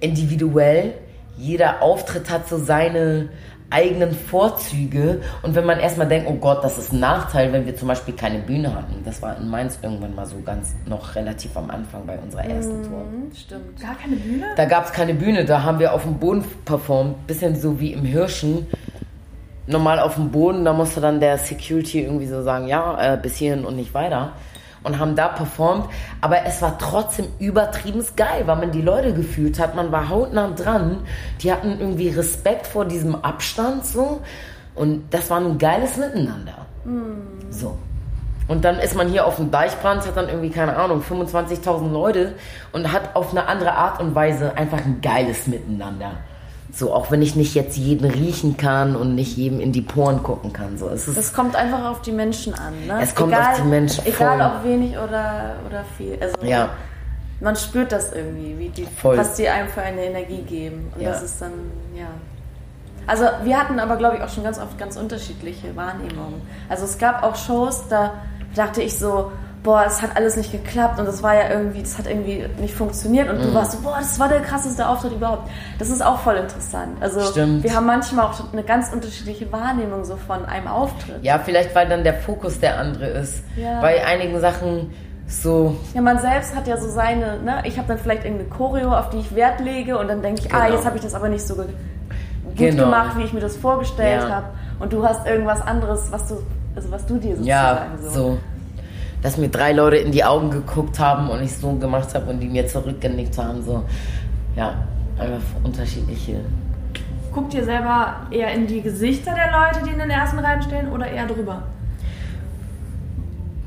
individuell. Jeder Auftritt hat so seine eigenen Vorzüge. Und wenn man erstmal denkt, oh Gott, das ist ein Nachteil, wenn wir zum Beispiel keine Bühne hatten. Das war in Mainz irgendwann mal so ganz noch relativ am Anfang bei unserer ersten Tour. Stimmt. Gar keine Bühne? Da gab es keine Bühne, da haben wir auf dem Boden performt, bisschen so wie im Hirschen. Normal auf dem Boden, da musste dann der Security irgendwie so sagen, ja, äh, bis hierhin und nicht weiter. Und haben da performt, aber es war trotzdem übertrieben geil, weil man die Leute gefühlt hat, man war hautnah dran, die hatten irgendwie Respekt vor diesem Abstand so und das war ein geiles Miteinander. So. Und dann ist man hier auf dem Deichbrand, hat dann irgendwie, keine Ahnung, 25.000 Leute und hat auf eine andere Art und Weise einfach ein geiles Miteinander. So, auch wenn ich nicht jetzt jeden riechen kann und nicht jedem in die Poren gucken kann. So, es ist, Das kommt einfach auf die Menschen an. Ne? Es kommt auf die Menschen, Egal voll. ob wenig oder, oder viel. Also ja, man spürt das irgendwie, wie die, Voll. was die einem für eine Energie geben. Und Ja. das ist dann, ja. Also wir hatten aber, glaube ich, auch schon ganz oft ganz unterschiedliche Wahrnehmungen. Also es gab auch Shows, da dachte ich so, boah, es hat alles nicht geklappt und das war ja irgendwie, das hat irgendwie nicht funktioniert und Mhm. du warst so, boah, das war der krasseste Auftritt überhaupt. Das ist auch voll interessant. Also Stimmt. wir haben manchmal auch eine ganz unterschiedliche Wahrnehmung so von einem Auftritt. ja, vielleicht weil dann der Fokus der andere ist. Ja. Bei einigen Sachen so, Ja, man selbst hat ja so seine, ne? Ich habe dann vielleicht irgendeine Choreo, auf die ich Wert lege und dann denke ich, ah, Genau. jetzt habe ich das aber nicht so gut Genau. gemacht, wie ich mir das vorgestellt Ja. habe. Und du hast irgendwas anderes, was du, also was du dir sozusagen ja, so. so. Dass mir drei Leute in die Augen geguckt haben und ich so gemacht habe und die mir zurückgenickt haben. So, ja, einfach unterschiedliche. Guckt ihr selber eher in die Gesichter der Leute, die in den ersten Reihen stehen, oder eher drüber?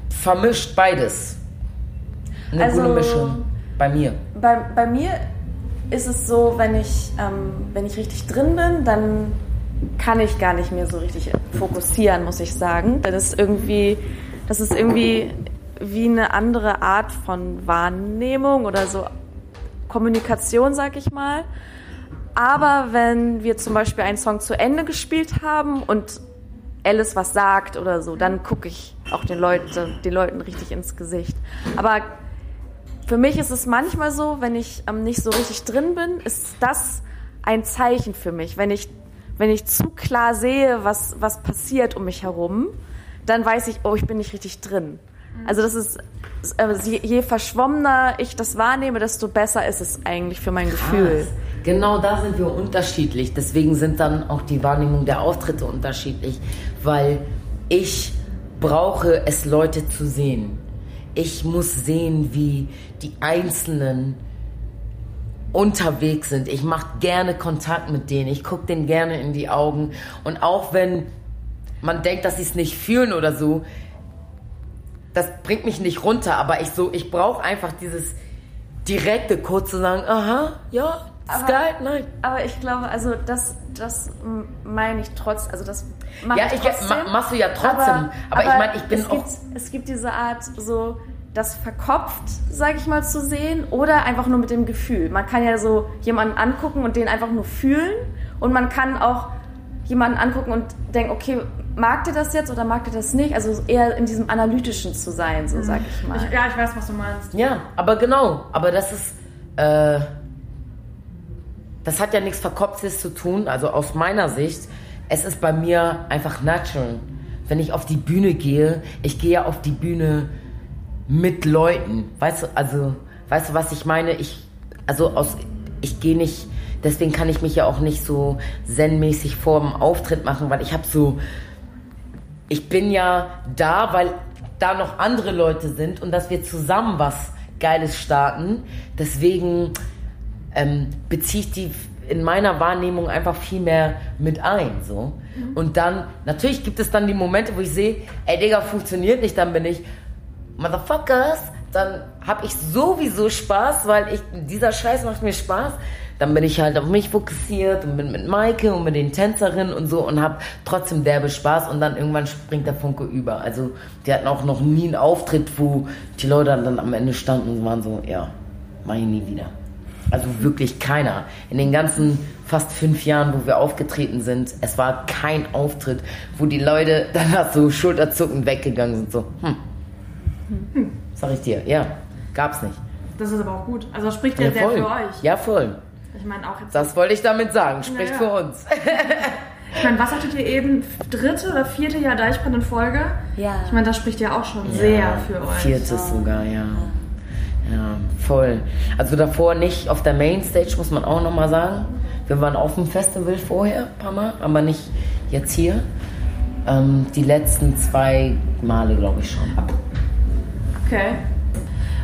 Vermischt beides. Eine Also- gute Mischung. Bei mir. Bei, bei mir ist es so, wenn ich, ähm, wenn ich richtig drin bin, dann kann ich gar nicht mehr so richtig fokussieren, muss ich sagen. Das ist irgendwie, das ist irgendwie wie eine andere Art von Wahrnehmung oder so Kommunikation, sag ich mal. Aber wenn wir zum Beispiel einen Song zu Ende gespielt haben und Alice was sagt oder so, dann gucke ich auch den Leuten, den Leuten richtig ins Gesicht. Aber für mich ist es manchmal so, wenn ich ähm, nicht so richtig drin bin, ist das ein Zeichen für mich. Wenn ich, wenn ich zu klar sehe, was, was passiert um mich herum, dann weiß ich, oh, ich bin nicht richtig drin. Also das ist, äh, je, verschwommener ich das wahrnehme, desto besser ist es eigentlich für mein Gefühl. Krass. Genau da sind wir unterschiedlich. Deswegen sind dann auch die Wahrnehmung der Auftritte unterschiedlich, weil ich brauche es, Leute zu sehen. Ich muss sehen, wie die Einzelnen unterwegs sind. Ich mache gerne Kontakt mit denen. Ich gucke denen gerne in die Augen. Und auch wenn man denkt, dass sie es nicht fühlen oder so, das bringt mich nicht runter. Aber ich so, ich brauche einfach dieses direkte, kurz zu sagen, aha, ja, ist Aber- geil, nein. Aber ich glaube, also das, das meine ich trotz, also das mache Ja, ich trotzdem. ma- machst du ja trotzdem. Aber ich meine, ich bin es auch- Gibt, es gibt diese Art so das verkopft, sage ich mal, zu sehen oder einfach nur mit dem Gefühl. Man kann ja so jemanden angucken und den einfach nur fühlen und man kann auch jemanden angucken und denken, okay, mag der das jetzt oder mag der das nicht? Also eher in diesem Analytischen zu sein, so sag ich mal. Ich, ja, ich weiß, was du meinst. Ja, aber genau. Aber das ist, äh, das hat ja nichts Verkopftes zu tun. Also aus meiner Sicht, es ist bei mir einfach natural. Wenn ich auf die Bühne gehe, ich gehe ja auf die Bühne mit Leuten. Weißt du, also, weißt du, was ich meine? Ich, also aus, ich gehe nicht, deswegen kann ich mich ja auch nicht so zen-mäßig vor dem Auftritt machen, weil ich habe so, ich bin ja da, weil da noch andere Leute sind und dass wir zusammen was Geiles starten. Deswegen ähm, beziehe ich die in meiner Wahrnehmung einfach viel mehr mit ein. So. Und dann, natürlich gibt es dann die Momente, wo ich sehe, ey Digga, funktioniert nicht, dann bin ich, Motherfuckers, dann habe ich sowieso Spaß, weil ich, dieser Scheiß macht mir Spaß. Dann bin ich halt auf mich fokussiert und bin mit Maike und mit den Tänzerinnen und so und habe trotzdem derbe Spaß und dann irgendwann springt der Funke über. Also die hatten auch noch nie einen Auftritt, wo die Leute dann am Ende standen und waren so, ja, mach ich nie wieder. Also wirklich keiner. In den ganzen fast fünf Jahren, wo wir aufgetreten sind, es war kein Auftritt, wo die Leute danach so schulterzuckend weggegangen sind. So, hm. Sag ich dir, ja, gab's nicht. Das ist aber auch gut. Also spricht ja, Ja, sehr voll. für euch. Ja, voll. Ich meine auch jetzt. Das wollte ich damit sagen. Spricht Ja, für uns. Ich meine, was hattet ihr eben? Dritte oder vierte Jahr Deichbrand in Folge? Ja. Ich meine, das spricht ja auch schon sehr Ja, für euch. Viertes sogar, ja. Ja, voll. Also davor nicht auf der Mainstage, muss man auch nochmal sagen. Wir waren auf dem Festival vorher, ein paar Mal, aber nicht jetzt hier. Ähm, die letzten zwei Male, glaube ich schon. Okay.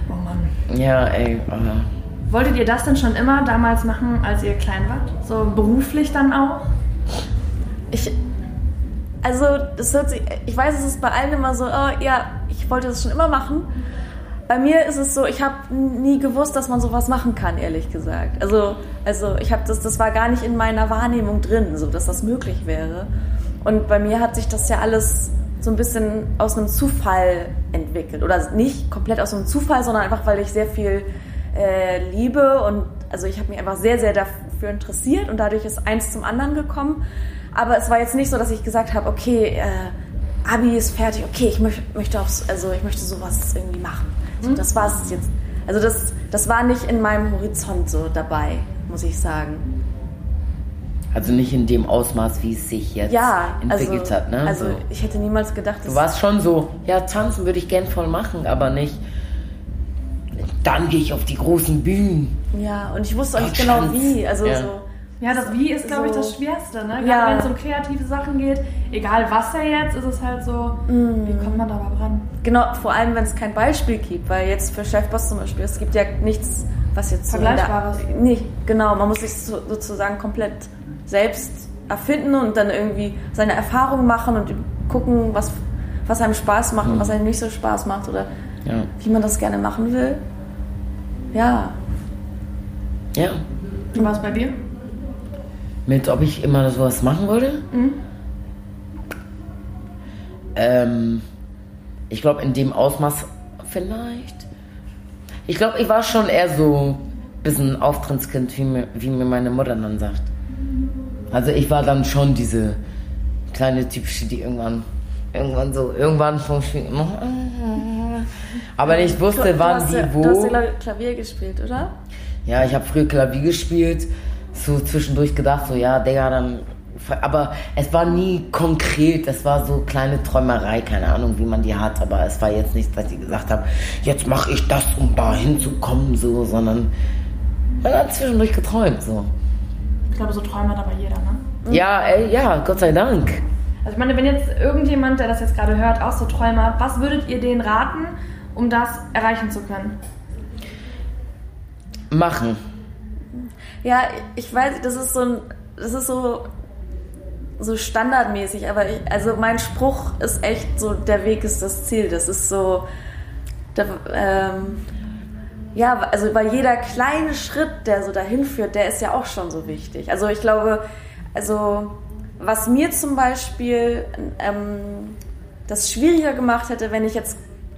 Oh Mann. Ja, ey, aber Wolltet ihr das denn schon immer damals machen, als ihr klein wart? So beruflich dann auch? Ich, also das hört sich, ich weiß, es ist bei allen immer so, oh ja, ich wollte das schon immer machen. Bei mir ist es so, ich habe nie gewusst, dass man sowas machen kann, ehrlich gesagt. Also, also ich habe das, das war gar nicht in meiner Wahrnehmung drin, so dass das möglich wäre. Und bei mir hat sich das ja alles so ein bisschen aus einem Zufall entwickelt. Oder nicht komplett aus einem Zufall, sondern einfach, weil ich sehr viel äh, liebe und also ich habe mich einfach sehr, sehr dafür interessiert und dadurch ist eins zum anderen gekommen. Aber es war jetzt nicht so, dass ich gesagt habe, okay, äh, Abi ist fertig, okay, ich möcht, möchte aufs, also ich möchte sowas irgendwie machen. So, mhm. Das war es jetzt. Also das, das war nicht in meinem Horizont so dabei, muss ich sagen. Also nicht in dem Ausmaß, wie es sich jetzt ja, entwickelt also, hat. Ne? Also so. ich hätte niemals gedacht, dass... Du warst schon so, ja, tanzen würde ich gern voll machen, aber nicht... Dann gehe ich auf die großen Bühnen. Ja, und ich wusste auch nicht genau wie. Also ja. so... Ja, das Wie ist, glaube ich, das Schwerste. Ne? Gerade ja. wenn es um kreative Sachen geht, egal was ja jetzt, ist es halt so, mm. wie kommt man da überhaupt ran? Genau, vor allem, wenn es kein Beispiel gibt, weil jetzt für Chefboss zum Beispiel, es gibt ja nichts, was jetzt Vergleichbares. So nicht, genau, man muss sich so, sozusagen komplett selbst erfinden und dann irgendwie seine Erfahrungen machen und gucken, was, was einem Spaß macht und was einem nicht so Spaß macht oder ja. wie man das gerne machen will. Ja. Ja. Und was bei dir? Mit, ob ich immer sowas machen wollte? Mhm. Ähm, ich glaube, in dem Ausmaß vielleicht. Ich glaube, ich war schon eher so ein bisschen Auftrittskind, wie mir, wie mir meine Mutter dann sagt. Also ich war dann schon diese kleine typische, die irgendwann, irgendwann so, irgendwann vom Spiel aber nicht wusste, du, wann, wie, wo. Du hast ja Klavier gespielt, oder? Ja, ich habe früher Klavier gespielt, so zwischendurch gedacht, so ja, Digga, dann aber es war nie konkret, es war so kleine Träumerei, keine Ahnung, wie man die hat, aber es war jetzt nicht, dass ich gesagt habe, jetzt mache ich das, um da hinzukommen, so, sondern man hat zwischendurch geträumt, so. Ich glaube, so Träume hat aber jeder, ne? Ja, ey, ja, Gott sei Dank. Also ich meine, wenn jetzt irgendjemand, der das jetzt gerade hört, auch so Träume hat, was würdet ihr denen raten, um das erreichen zu können? Machen. Ja, ich weiß, das ist so ein, das ist so so standardmäßig, aber ich, also mein Spruch ist echt so, der Weg ist das Ziel. Das ist so, da, ähm, ja, also weil jeder kleine Schritt, der so dahin führt, der ist ja auch schon so wichtig. Also ich glaube, also was mir zum Beispiel ähm, das schwieriger gemacht hätte, wenn ich jetzt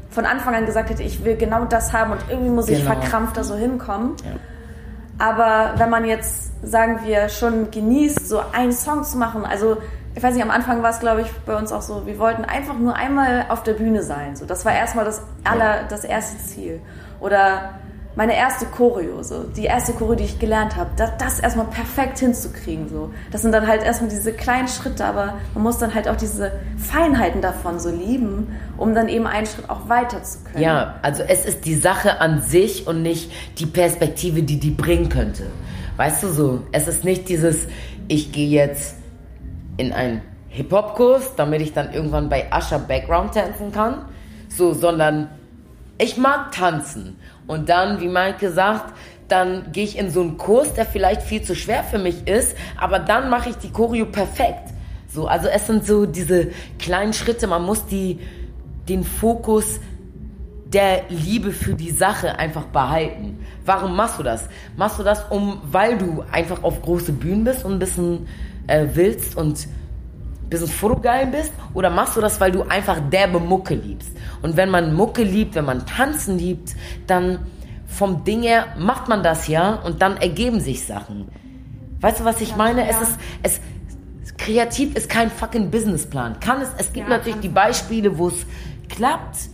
von Anfang an gesagt hätte, ich will genau das haben und irgendwie muss genau. ich verkrampft da so hinkommen. Ja. Aber wenn man jetzt, sagen wir, schon genießt, so einen Song zu machen, also ich weiß nicht, am Anfang war es, glaube ich, bei uns auch so, wir wollten einfach nur einmal auf der Bühne sein. So, das war erstmal das aller, das erste Ziel. Oder meine erste Choreo, so, die erste Choreo, die ich gelernt habe, das, das erstmal perfekt hinzukriegen. So. Das sind dann halt erstmal diese kleinen Schritte, aber man muss dann halt auch diese Feinheiten davon so lieben, um dann eben einen Schritt auch weiter zu können. Ja, also es ist die Sache an sich und nicht die Perspektive, die die bringen könnte. Weißt du so, es ist nicht dieses, ich gehe jetzt in einen Hip-Hop-Kurs, damit ich dann irgendwann bei Usher Background tanzen kann, so, sondern ich mag tanzen. Und dann, wie Mike gesagt, dann gehe ich in so einen Kurs, der vielleicht viel zu schwer für mich ist, aber dann mache ich die Choreo perfekt. So, also es sind so diese kleinen Schritte, man muss die, den Fokus der Liebe für die Sache einfach behalten. Warum machst du das? Machst du das, um, weil du einfach auf große Bühnen bist und ein bisschen äh, willst und bisschen fotogeil bist? Oder machst du das, weil du einfach derbe Mucke liebst? Und wenn man Mucke liebt, wenn man Tanzen liebt, dann vom Ding her macht man das ja und dann ergeben sich Sachen. Weißt du, was ich ja, meine? Ja. Es ist, es, kreativ ist kein fucking Businessplan. Kann es, es gibt ja, natürlich die Beispiele, wo es klappt,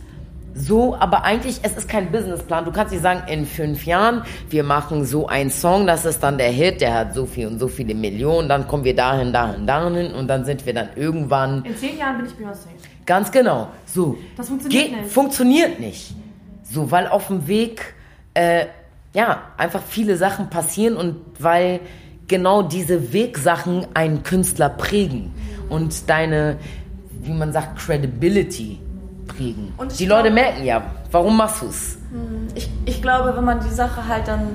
so, aber eigentlich, es ist kein Businessplan. Du kannst nicht sagen, in fünf Jahren, wir machen so einen Song, das ist dann der Hit, der hat so viel und so viele Millionen, dann kommen wir dahin, dahin, dahin und dann sind wir dann irgendwann. In zehn Jahren bin ich Beyoncé. Ganz genau. So. Das funktioniert Geht, nicht. Funktioniert nicht. So, weil auf dem Weg, äh, ja, einfach viele Sachen passieren und weil genau diese Wegsachen einen Künstler prägen und deine, wie man sagt, Credibility prägen. Und die Leute merken ja, warum machst du es? Hm, ich, ich glaube, wenn man die Sache halt dann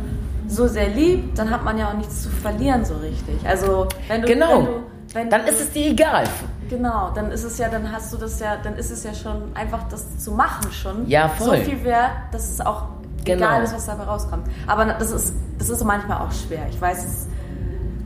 so sehr liebt, dann hat man ja auch nichts zu verlieren so richtig. Also wenn du, genau. wenn du wenn Dann du- ist es dir egal. Genau, dann ist es ja, dann hast du das ja, dann ist es ja schon einfach das zu machen schon. Ja, voll. So viel wert, dass es auch Genau. egal ist, was dabei rauskommt. Aber das ist, das ist manchmal auch schwer. Ich weiß es,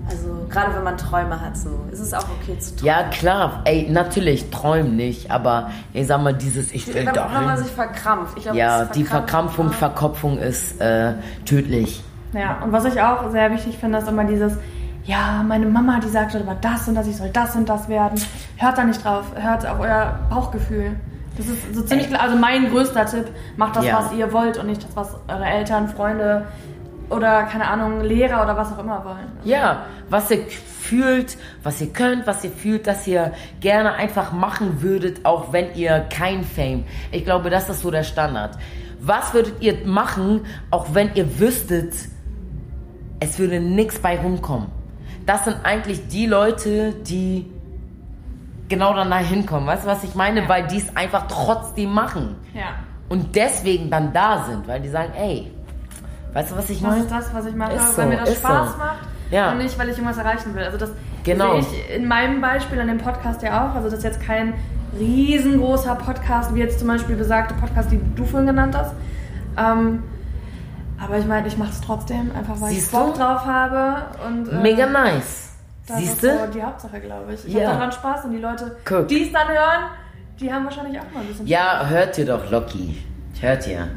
also gerade wenn man Träume hat, so ist es auch okay zu träumen. Ja, klar. Ey, natürlich, träum nicht. Aber ich sag mal, dieses Ich will wenn, wenn man sich verkrampft. Ich glaub, Ja, das die verkrampft- Verkrampfung, Verkopfung ist äh, tödlich. Ja, und was ich auch sehr wichtig finde, ist immer dieses, ja, meine Mama, die sagt immer das und das, ich soll das und das werden. Hört da nicht drauf, hört auf euer Bauchgefühl. Das ist so ziemlich klar, also mein größter Tipp, macht das, Ja. was ihr wollt und nicht das, was eure Eltern, Freunde oder, keine Ahnung, Lehrer oder was auch immer wollen. Ja, was ihr fühlt, was ihr könnt, was ihr fühlt, dass ihr gerne einfach machen würdet, auch wenn ihr kein Fame. Ich glaube, das ist so der Standard. Was würdet ihr machen, auch wenn ihr wüsstet, es würde nichts bei rumkommen? Das sind eigentlich die Leute, die genau dann da hinkommen. Weißt du, was ich meine? Weil die es einfach trotzdem machen. Ja. Und deswegen dann da sind, weil die sagen, ey, weißt du, was ich Das meine? ist das, was ich mache, Ist weil so, mir das ist Spaß so. macht Ja. und nicht, weil ich irgendwas erreichen will. Also das Genau. sehe ich in meinem Beispiel an dem Podcast ja auch. Also das ist jetzt kein riesengroßer Podcast, wie jetzt zum Beispiel besagte Podcast, die du vorhin genannt hast. Ähm, aber ich meine, ich mache es trotzdem, einfach weil Siehst ich Bock drauf habe. Und, äh, Mega nice. das Siehst ist du? so die Hauptsache, glaube ich. Ich Ja. habe daran Spaß und die Leute, Guck. die es dann hören, die haben wahrscheinlich auch mal ein bisschen Ja, hört ihr doch, Loki. Hört ihr.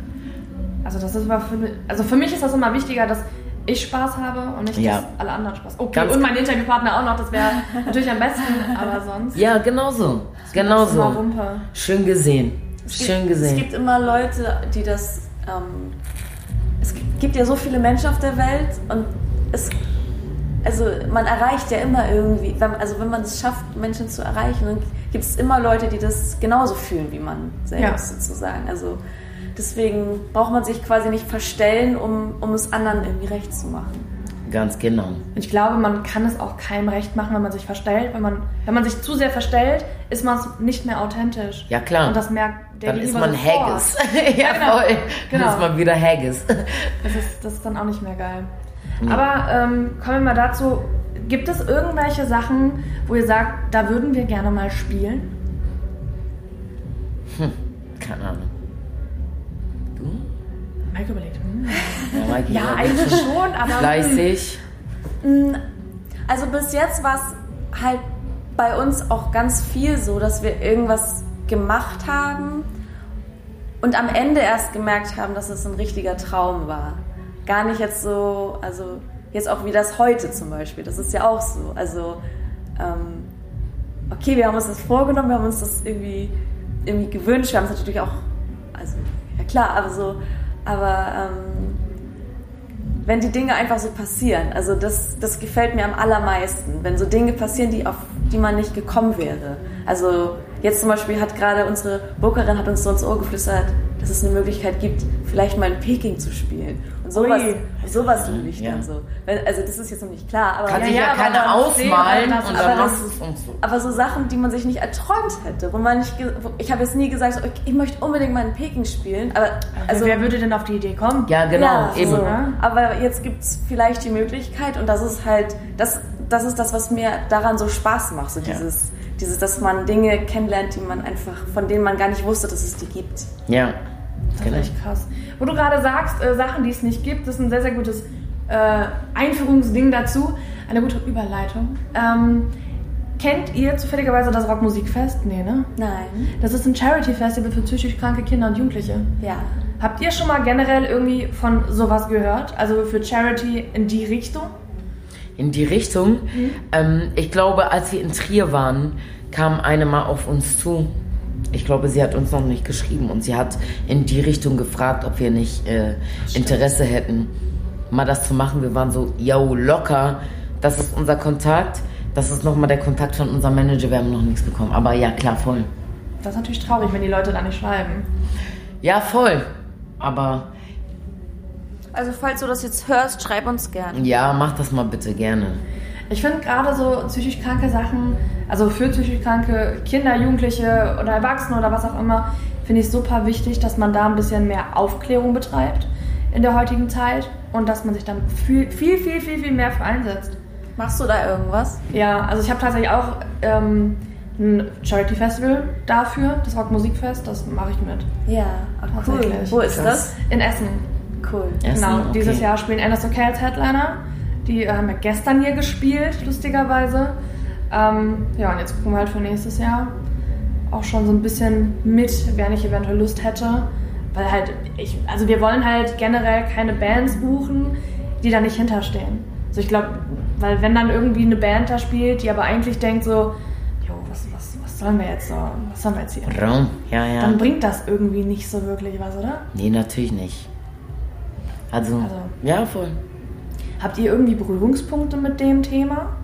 Also das ist aber für mich, also für mich ist das immer wichtiger, dass ich Spaß habe und nicht, Ja. dass alle anderen Spaß. Okay, Ganz und mein Interviewpartner auch noch, das wäre natürlich am besten, aber sonst. Ja, genau so. Genau Das ist immer so. Wumpe. Schön gesehen. Es gibt- Schön gesehen. Es gibt immer Leute, die das. Ähm, es gibt- gibt ja so viele Menschen auf der Welt und es. Also man erreicht ja immer irgendwie, wenn, also wenn man es schafft, Menschen zu erreichen, dann gibt es immer Leute, die das genauso fühlen wie man selbst Ja. sozusagen. Also deswegen braucht man sich quasi nicht verstellen, um, um es anderen irgendwie recht zu machen. Ganz genau. Ich glaube, man kann es auch keinem recht machen, wenn man sich verstellt. Wenn man, wenn man sich zu sehr verstellt, ist man es nicht mehr authentisch. Ja, klar. Und das merkt der Dann ist man sofort. Haggis. Ja, ja, genau. voll. Genau. Dann ist man wieder Haggis. Das ist, das ist dann auch nicht mehr geil. Aber ähm, kommen wir mal dazu. Gibt es irgendwelche Sachen, wo ihr sagt, da würden wir gerne mal spielen? Keine Mike überlegt. Hm. Ja, Ja, eigentlich schon, aber. Fleißig. Also bis jetzt war es halt bei uns auch ganz viel so, dass wir irgendwas gemacht haben und am Ende erst gemerkt haben, dass es ein richtiger Traum war. Gar nicht jetzt so, also jetzt auch wie das heute zum Beispiel. Das ist ja auch so. Also ähm, okay, wir haben uns das vorgenommen, wir haben uns das irgendwie, irgendwie gewünscht, wir haben es natürlich auch, also ja klar, aber so, aber ähm, wenn die Dinge einfach so passieren. Also das, das gefällt mir am allermeisten, wenn so Dinge passieren, die auf die man nicht gekommen wäre. Also jetzt zum Beispiel hat gerade unsere Bookerin hat uns so ins Ohr geflüstert, dass es eine Möglichkeit gibt, vielleicht mal in Peking zu spielen. Und sowas, sowas liebe ich Ja. dann so. Wenn- Also das ist jetzt noch nicht klar, aber Kann Ja, sich ja, ja, aber keiner ausmalen sehen und aber dann das- machst du es uns so. aber so Sachen, die man sich nicht erträumt hätte, wo man nicht, wo, ich habe jetzt nie gesagt, so, okay, ich möchte unbedingt mal in Peking spielen, aber Also, wer würde denn auf die Idee kommen? Ja, genau, ja, eben. So. ne? Aber jetzt gibt es vielleicht die Möglichkeit und das ist halt, das, das ist das, was mir daran so Spaß macht. So Ja. dieses, dieses, dass man Dinge kennenlernt, die man einfach, von denen man gar nicht wusste, dass es die gibt. Ja. Das ist Genau. echt krass. Wo du gerade sagst, äh, Sachen, die es nicht gibt, das ist ein sehr, sehr gutes äh, Einführungsding dazu. Eine gute Überleitung. Ähm, kennt ihr zufälligerweise das Rockmusikfest? Nee, ne? Nein. Das ist ein Charity-Festival für psychisch kranke Kinder und Jugendliche. Ja. Habt ihr schon mal generell irgendwie von sowas gehört? Also für Charity in die Richtung? in die Richtung. Ähm, ich glaube, als wir in Trier waren, kam eine mal auf uns zu. Ich glaube, sie hat uns noch nicht geschrieben und sie hat in die Richtung gefragt, ob wir nicht äh, Interesse hätten, mal das zu machen. Wir waren so, yo, locker, das ist unser Kontakt. Das ist nochmal der Kontakt von unserem Manager. Wir haben noch nichts bekommen. Aber ja, klar, voll. Das ist natürlich traurig, wenn die Leute da nicht schreiben. Ja, voll. Aber Also falls du das jetzt hörst, schreib uns gern. ja, mach das mal bitte gerne. Ich finde gerade so psychisch kranke Sachen, also für psychisch kranke Kinder, Jugendliche oder Erwachsene oder was auch immer, finde ich super wichtig, dass man da ein bisschen mehr Aufklärung betreibt in der heutigen Zeit und dass man sich dann viel, viel, viel, viel, viel mehr für einsetzt. Machst du da irgendwas? Ja, also ich habe tatsächlich auch ähm, ein Charity Festival dafür, das Rock Musikfest, das mache ich mit. Ja, cool. Wo ist das? In Essen. Cool. Essen, genau, okay. dieses Jahr spielen Anderson Okay als Headliner. Die äh, haben ja gestern hier gespielt, lustigerweise. Ähm, ja, und jetzt gucken wir halt für nächstes Jahr auch schon so ein bisschen mit, wer nicht eventuell Lust hätte. Weil halt, ich, also wir wollen halt generell keine Bands buchen, die da nicht hinterstehen. Also ich glaube, weil wenn dann irgendwie eine Band da spielt, die aber eigentlich denkt so, jo, was, was, was sollen wir jetzt so, was sollen wir jetzt hier? Raum, ja, ja. Dann bringt das irgendwie nicht so wirklich was, oder? Nee, natürlich nicht. Also, Also- ja, voll. Habt ihr irgendwie Berührungspunkte mit dem Thema?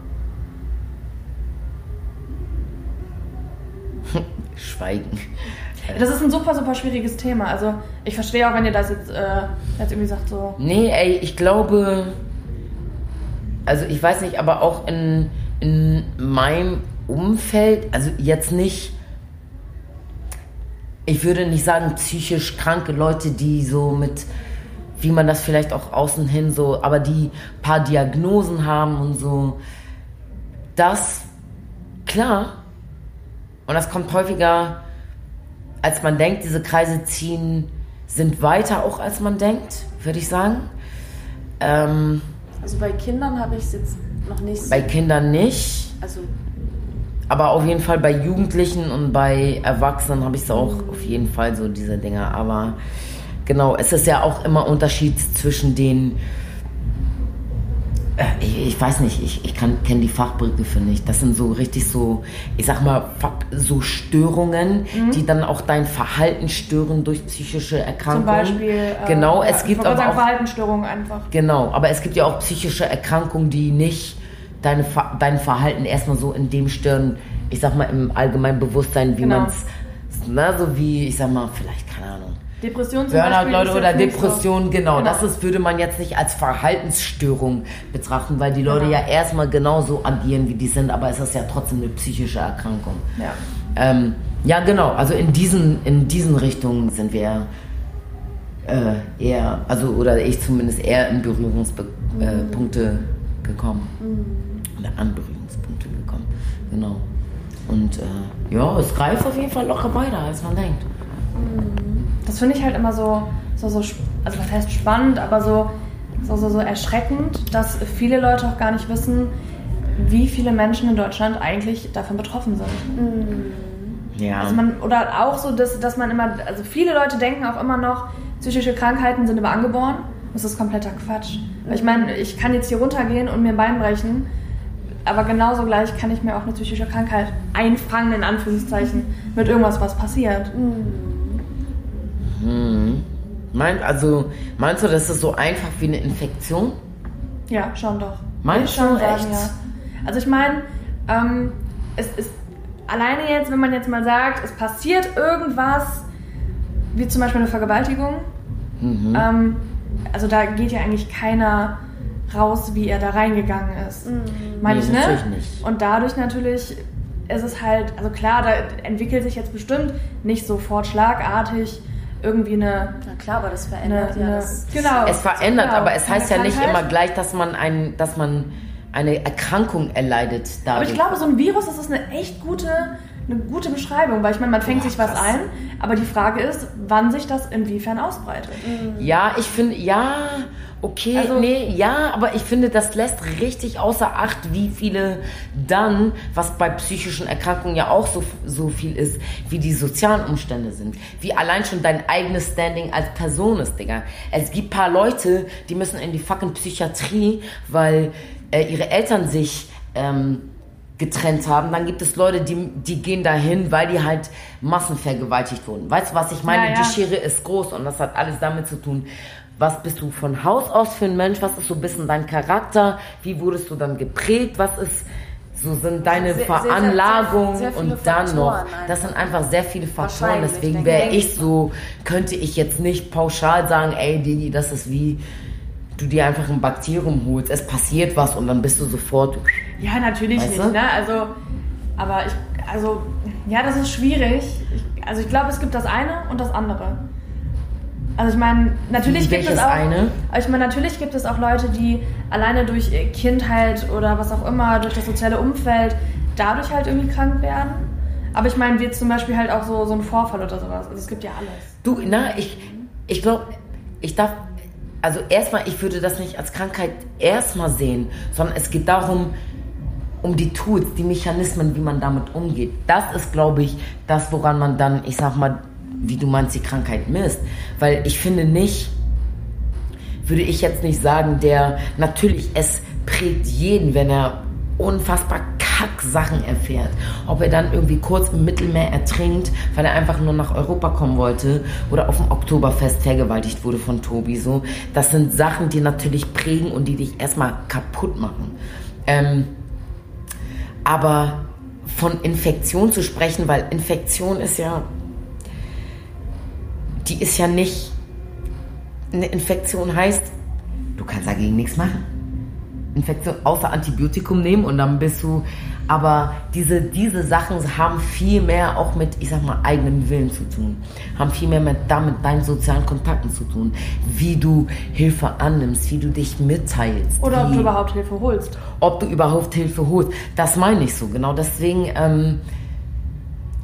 Schweigen. Das ist ein super, super schwieriges Thema. Also ich verstehe auch, wenn ihr das jetzt, äh, jetzt irgendwie sagt, so. Nee, ey, ich glaube, also ich weiß nicht, aber auch in, in meinem Umfeld, also jetzt nicht, ich würde nicht sagen psychisch kranke Leute, die so mit, wie man das vielleicht auch außen hin so, aber die paar Diagnosen haben und so, das, klar, und das kommt häufiger, als man denkt, diese Kreise ziehen, sind weiter auch als man denkt, würde ich sagen. Ähm, Also bei Kindern habe ich es jetzt noch nicht so. bei Kindern nicht, Also aber auf jeden Fall bei Jugendlichen und bei Erwachsenen habe ich es auch auf jeden Fall so diese Dinger. Aber genau, es ist ja auch immer Unterschied zwischen den. Äh, ich, ich weiß nicht, ich, ich kenne die Fachbegriffe nicht. Das sind so richtig so, ich sag mal, so Störungen, die dann auch dein Verhalten stören durch psychische Zum Erkrankungen. Beispiel. Äh, genau, es gibt aber sagen, auch Verhaltensstörungen einfach. Genau, aber es gibt ja auch psychische Erkrankungen, die nicht deine, dein Verhalten erstmal so in dem stören, ich sag mal im allgemeinen Bewusstsein, wie Genau. man es, na, so wie, ich sag mal, vielleicht, keine Ahnung, Depression zum Burnout. Leute, oder Depression, genau, Genau. das ist, würde man jetzt nicht als Verhaltensstörung betrachten, weil die Leute Genau. ja erstmal genauso agieren, wie die sind, aber es ist ja trotzdem eine psychische Erkrankung. Ja. Ähm, ja, genau. Also in diesen, in diesen Richtungen sind wir äh, eher, also oder ich zumindest eher in Berührungspunkte äh, Punkte gekommen. Oder an Berührungspunkte gekommen. Genau. Und äh, ja, es greift auf jeden Fall locker weiter, als man denkt. Das finde ich halt immer so, so, so, also was heißt spannend, aber so, so, so, so erschreckend, dass viele Leute auch gar nicht wissen, wie viele Menschen in Deutschland eigentlich davon betroffen sind. Ja. Also man, oder auch so, dass, dass man immer, also viele Leute denken auch immer noch, psychische Krankheiten sind immer angeboren. Das ist kompletter Quatsch. Weil ich meine, ich kann jetzt hier runtergehen und mir ein Bein brechen, aber genauso gleich kann ich mir auch eine psychische Krankheit einfangen, in Anführungszeichen, mit irgendwas, was passiert. Hm. Meint, also, meinst du, das ist so einfach wie eine Infektion? Ja, schon doch. Meinst du echt? ja. Also ich meine, ähm, es ist alleine jetzt, wenn man jetzt mal sagt, es passiert irgendwas, wie zum Beispiel eine Vergewaltigung, Mhm. ähm, also da geht ja eigentlich keiner raus, wie er da reingegangen ist. Meine Nee, ich, ne? natürlich nicht. Und dadurch natürlich ist es halt, also klar, da entwickelt sich jetzt bestimmt nicht sofort schlagartig irgendwie eine, na klar, aber das eine, verändert ja eine das. genau. Es verändert, genau, aber es heißt ja nicht Krankheit. immer gleich, dass man ein, dass man eine Erkrankung erleidet Aber dadurch. ich glaube, so ein Virus, das ist eine echt gute, eine gute Beschreibung, weil ich meine, man fängt Boah, sich was krass. ein, aber die Frage ist, wann sich das inwiefern ausbreitet. ja, ich finde, ja, okay, Also- nee, ja, aber ich finde, das lässt richtig außer Acht, wie viele dann, was bei psychischen Erkrankungen ja auch so, so viel ist, wie die sozialen Umstände sind. Wie allein schon dein eigenes Standing als Person ist, Digga. Es gibt paar Leute, die müssen in die fucking Psychiatrie, weil äh, ihre Eltern sich ähm, getrennt haben, dann gibt es Leute, die, die gehen dahin, weil die halt massenvergewaltigt wurden. Weißt du, was ich meine? Ja, ja. Die Schere ist groß und das hat alles damit zu tun, was bist du von Haus aus für ein Mensch, was ist so ein bisschen dein Charakter, wie wurdest du dann geprägt, was ist so sind deine Sehr- sehr, sehr- Veranlagungen sehr viele und dann noch, Faktoren das sind einfach sehr viele Faktoren, deswegen wäre ich. so, könnte ich jetzt nicht pauschal sagen, ey Digi, das ist wie du dir einfach ein Bakterium holst, es passiert was und dann bist du sofort Ja, natürlich Weißt nicht, ne? Also, aber ich, also, ja, das ist schwierig. Ich, also ich glaube, es gibt das eine und das andere. Also ich meine, natürlich gibt es auch. eine? Also ich meine, natürlich gibt es auch Leute, die alleine durch Kindheit oder was auch immer, durch das soziale Umfeld, dadurch halt irgendwie krank werden. Aber ich meine, wie zum Beispiel halt auch so, so ein Vorfall oder sowas. Also es gibt ja alles. Du, na, ich, ich glaube, ich darf, also erstmal, ich würde das nicht als Krankheit erstmal sehen, sondern es geht darum, um die Tools, die Mechanismen, wie man damit umgeht. Das ist, glaube ich, das, woran man dann, ich sag mal, wie du meinst, die Krankheit misst. Weil ich finde nicht, würde ich jetzt nicht sagen, der, natürlich, es prägt jeden, wenn er unfassbar Kack-Sachen erfährt. Ob er dann irgendwie kurz im Mittelmeer ertrinkt, weil er einfach nur nach Europa kommen wollte oder auf dem Oktoberfest vergewaltigt wurde von Tobi. So, das sind Sachen, die natürlich prägen und die dich erstmal kaputt machen. Ähm, aber von Infektion zu sprechen, weil Infektion ist ja, die ist ja nicht, eine Infektion heißt, du kannst dagegen nichts machen. Infektion außer Antibiotikum nehmen und dann bist du, aber diese, diese Sachen haben viel mehr auch mit, ich sag mal, eigenem Willen zu tun, haben viel mehr mit, damit deinen sozialen Kontakten zu tun, wie du Hilfe annimmst, wie du dich mitteilst. Oder ob wie, du überhaupt Hilfe holst. ob du überhaupt Hilfe holst. Das meine ich so, genau. Deswegen, ähm,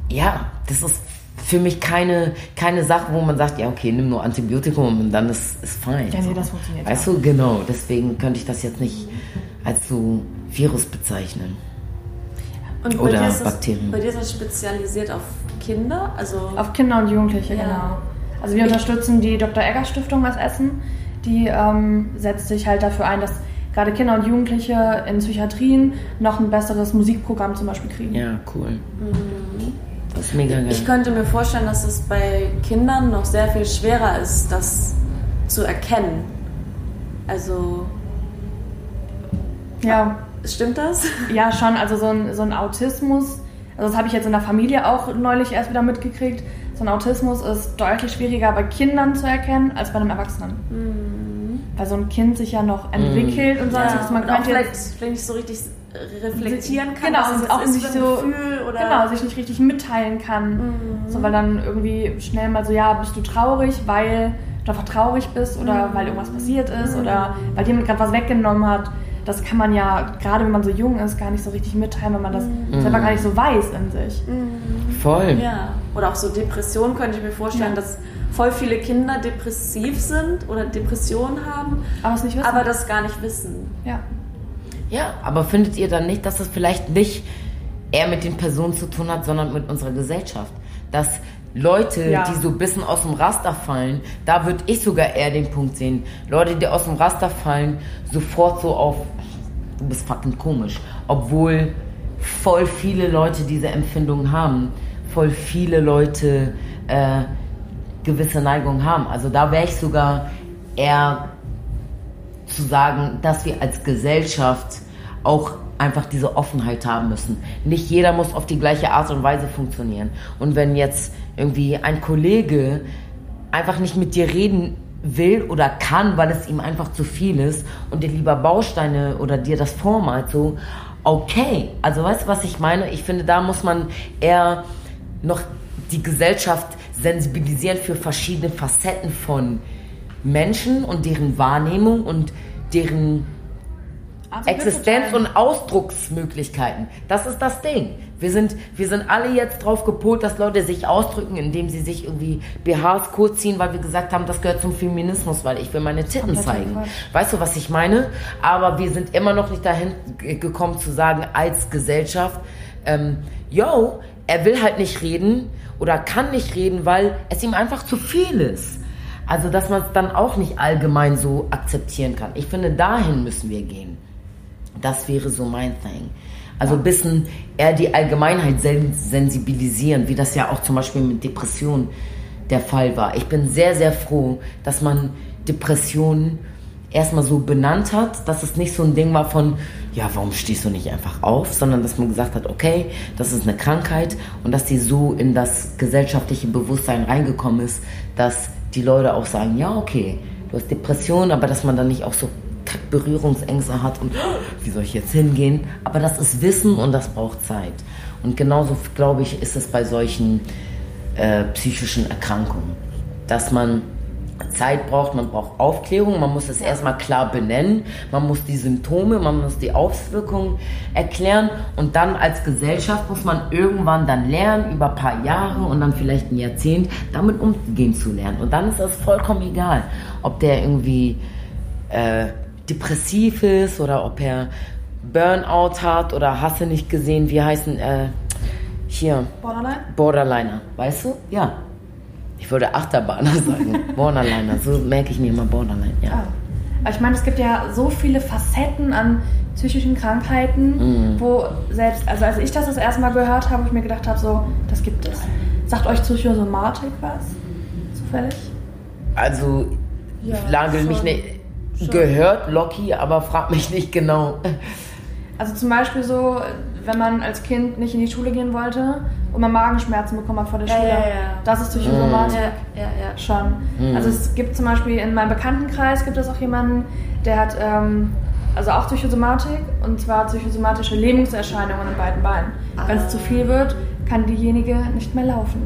ja, das ist für mich keine, keine Sache, wo man sagt, ja, okay, nimm nur Antibiotikum und dann ist es fein. Ja, nee, so. das funktioniert Weißt du, genau. Deswegen könnte ich das jetzt nicht als so Virus bezeichnen. Und Oder bei dir ist das, Bakterien. Bei dir ist das spezialisiert auf Kinder? Also Auf Kinder und Jugendliche, Ja. genau. Also wir unterstützen die Dr. Egger Stiftung aus Essen. Die ähm, setzt sich halt dafür ein, dass gerade Kinder und Jugendliche in Psychiatrien noch ein besseres Musikprogramm zum Beispiel kriegen. Ja, cool. Das ist mega geil. ich könnte mir vorstellen, dass es bei Kindern noch sehr viel schwerer ist, das zu erkennen. Also Ja, stimmt das? ja schon. Also so ein, so ein Autismus, also das habe ich jetzt in der Familie auch neulich erst wieder mitgekriegt. So ein Autismus ist deutlich schwieriger bei Kindern zu erkennen als bei einem Erwachsenen. Weil so ein Kind sich ja noch entwickelt und so. Also man und auch vielleicht, jetzt vielleicht nicht so richtig reflektieren kann, Genau, und es auch ein so, Gefühl oder genau, sich nicht richtig mitteilen kann. So, weil dann irgendwie schnell mal so, ja, bist du traurig, weil du einfach traurig bist oder weil irgendwas passiert ist oder weil dir jemand gerade was weggenommen hat. Das kann man ja, gerade wenn man so jung ist, gar nicht so richtig mitteilen, wenn man das selber gar nicht so weiß in sich. Voll. Ja. Oder auch so Depressionen könnte ich mir vorstellen, Ja. dass voll viele Kinder depressiv sind oder Depressionen haben, Aber es nicht wissen. aber das gar nicht wissen. ja. Ja, aber findet ihr dann nicht, dass das vielleicht nicht eher mit den Personen zu tun hat, sondern mit unserer Gesellschaft? Dass Leute, Ja. die so ein bisschen aus dem Raster fallen, da würde ich sogar eher den Punkt sehen. Leute, die aus dem Raster fallen, sofort so auf, du bist fucking komisch. Obwohl voll viele Leute diese Empfindung haben, voll viele Leute äh, gewisse Neigungen haben. Also da wäre ich sogar eher zu sagen, dass wir als Gesellschaft auch einfach diese Offenheit haben müssen. Nicht jeder muss auf die gleiche Art und Weise funktionieren. Und wenn jetzt irgendwie ein Kollege einfach nicht mit dir reden will oder kann, weil es ihm einfach zu viel ist und dir lieber Bausteine oder dir das vormalt, so, okay. Also weißt du, was ich meine? Ich finde, da muss man eher noch die Gesellschaft sensibilisieren für verschiedene Facetten von Menschen und deren Wahrnehmung und deren Also Existenz und Ausdrucksmöglichkeiten. Das ist das Ding. Wir sind, wir sind alle jetzt drauf gepolt, dass Leute sich ausdrücken, indem sie sich irgendwie BHs kurz ziehen, weil wir gesagt haben, das gehört zum Feminismus, weil ich will meine Titten zeigen. Weißt du, was ich meine? Aber wir sind immer noch nicht dahin gekommen zu sagen, als Gesellschaft, ähm, yo, er will halt nicht reden oder kann nicht reden, weil es ihm einfach zu viel ist. Also, dass man es dann auch nicht allgemein so akzeptieren kann. Ich finde, dahin müssen wir gehen. Das wäre so mein Thing. Also ein bisschen eher die Allgemeinheit sen sensibilisieren, wie das ja auch zum Beispiel mit Depressionen der Fall war. Ich bin sehr, sehr froh, dass man Depressionen erstmal so benannt hat, dass es nicht so ein Ding war von, ja, warum stehst du nicht einfach auf, sondern dass man gesagt hat, okay, das ist eine Krankheit und dass die so in das gesellschaftliche Bewusstsein reingekommen ist, dass die Leute auch sagen, ja, okay, du hast Depressionen, aber dass man dann nicht auch so Berührungsängste hat und "Oh, wie soll ich jetzt hingehen? Aber das ist Wissen und das braucht Zeit. Und genauso, glaube ich, ist es bei solchen äh, psychischen Erkrankungen, dass man Zeit braucht, man braucht Aufklärung, man muss es erstmal klar benennen, man muss die Symptome, man muss die Auswirkungen erklären und dann als Gesellschaft muss man irgendwann dann lernen, über ein paar Jahre und dann vielleicht ein Jahrzehnt, damit umgehen zu lernen. Und dann ist das vollkommen egal, ob der irgendwie äh, depressiv ist oder ob er Burnout hat oder hast du nicht gesehen, wie heißen, äh, hier. Borderline? Borderliner, weißt du? Ja. Ich würde Achterbahner sagen. Borderliner, so merke ich mir immer Borderline, ja. Ah. Aber ich meine, es gibt ja so viele Facetten an psychischen Krankheiten, wo selbst, also als ich das das erste Mal gehört habe, ich mir gedacht habe, so, das gibt es. Sagt euch Psychosomatik was? Zufällig? Also, Ja, ich lagel mich nicht. Schon. Gehört Locky, aber frag mich nicht genau. Also zum Beispiel so, wenn man als Kind nicht in die Schule gehen wollte und man Magenschmerzen bekommen hat vor der Ja, Schule. ja, ja. Das ist Psychosomatik. Ja, ja, ja. Schon. Also es gibt zum Beispiel in meinem Bekanntenkreis gibt es auch jemanden, der hat ähm, also auch Psychosomatik und zwar psychosomatische Lähmungserscheinungen in beiden Beinen. Wenn es zu viel wird, kann diejenige nicht mehr laufen.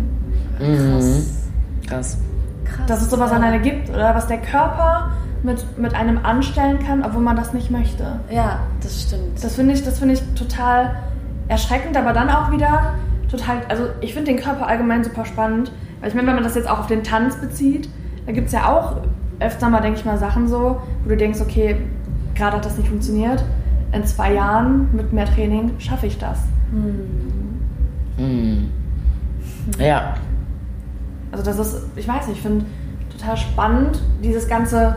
Mhm. Krass. Krass. Dass es sowas an einer gibt oder was der Körper mit, mit einem anstellen kann, obwohl man das nicht möchte. Ja, das stimmt. Das finde ich, das finde ich total erschreckend, aber dann auch wieder total, also ich finde den Körper allgemein super spannend, weil ich meine, wenn man das jetzt auch auf den Tanz bezieht, da gibt es ja auch öfter mal, denke ich mal, Sachen so, wo du denkst, okay, gerade hat das nicht funktioniert, in zwei Jahren mit mehr Training schaffe ich das. Mhm. Ja. Also das ist, ich weiß nicht, ich finde total spannend, dieses ganze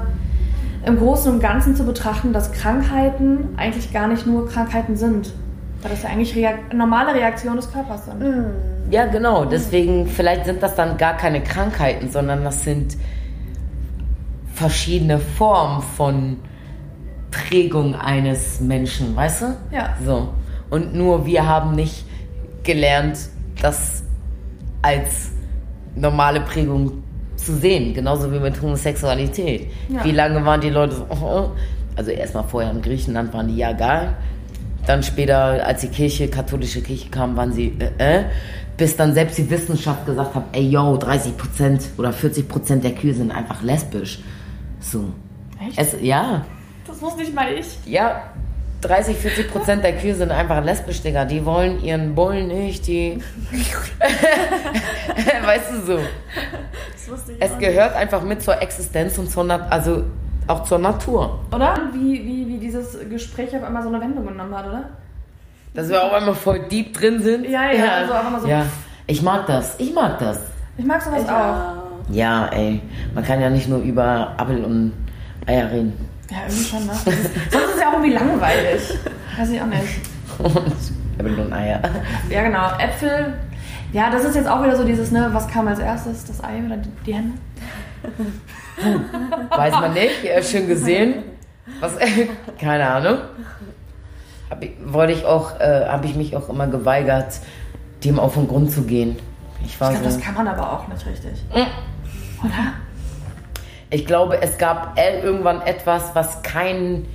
im Großen und Ganzen zu betrachten, dass Krankheiten eigentlich gar nicht nur Krankheiten sind. Weil das ja eigentlich Reak normale Reaktionen des Körpers sind. Ja, genau. Deswegen, vielleicht sind das dann gar keine Krankheiten, sondern das sind verschiedene Formen von Prägung eines Menschen, weißt du? Ja. So. Und nur wir haben nicht gelernt, das als normale Prägung zu sehen. Genauso wie mit Homosexualität. Ja. Wie lange waren die Leute so, also erstmal vorher in Griechenland waren die ja geil. Dann später, als die Kirche, katholische Kirche kam, waren sie äh, äh, bis dann selbst die Wissenschaft gesagt hat, ey yo, 30% oder 40% der Kühe sind einfach lesbisch. So. Echt? Es, ja, Das wusste nicht mal ich. ja, 30, 40% der Kühe sind einfach lesbisch, Digga. Die wollen ihren Bullen nicht, die. weißt du so. Das wusste ich Es gehört einfach mit zur Existenz und zur also auch zur Natur. Oder? Wie, wie, wie dieses Gespräch auf einmal so eine Wendung genommen hat, oder? Dass wir auch einmal voll deep drin sind. Ja, ja, also einfach mal so- Ja, ich mag das. Ich mag das. Ich mag sowas auch. Ja. Ja, ey. Man kann ja nicht nur über Apfel und Eier reden. Ja, irgendwie schon, ne? Das ist, sonst ist es ja auch irgendwie langweilig. Weiß ich auch nicht. Und Äpfel und Eier. Ja, genau. Äpfel. Ja, das ist jetzt auch wieder so dieses, ne, was kam als erstes? Das Ei oder die, die Henne? Weiß man nicht. Ja, schön gesehen. Was? Keine Ahnung. Hab wollte ich auch, äh, habe ich mich auch immer geweigert, dem auf den Grund zu gehen. Ich war Ich glaube, so. das kann man aber auch nicht richtig. Mm. Oder? Ich glaube, es gab äh, irgendwann etwas, was kein,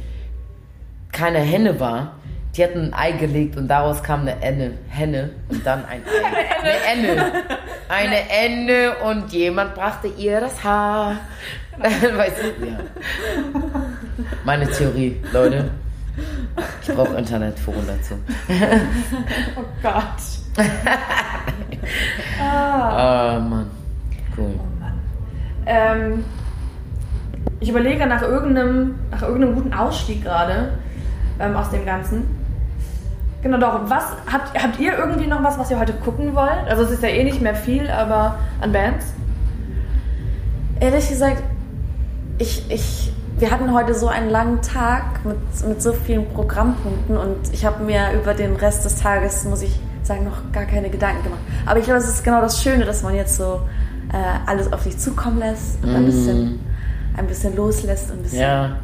keine Henne war. Die hatten ein Ei gelegt und daraus kam eine Enne, Henne und dann ein Ei. Eine Enne. Eine Enne und jemand brachte ihr das Haar. weißt du? Ja. Meine Theorie, Leute. Ich brauche Internetforen dazu. Oh Gott. Ah, Mann. Cool. Ähm, ich überlege nach irgendeinem, nach irgendeinem guten Ausstieg gerade ähm, aus dem Ganzen. Genau doch. Was habt, habt ihr irgendwie noch was, was ihr heute gucken wollt? Also es ist ja eh nicht mehr viel, aber an Bands. Ehrlich gesagt, ich, ich, wir hatten heute so einen langen Tag mit, mit so vielen Programmpunkten und ich habe mir über den Rest des Tages, muss ich sagen, noch gar keine Gedanken gemacht. Aber ich glaube, es ist genau das Schöne, dass man jetzt so äh, alles auf sich zukommen lässt und ein, bisschen, ein bisschen loslässt und ein bisschen. Ja.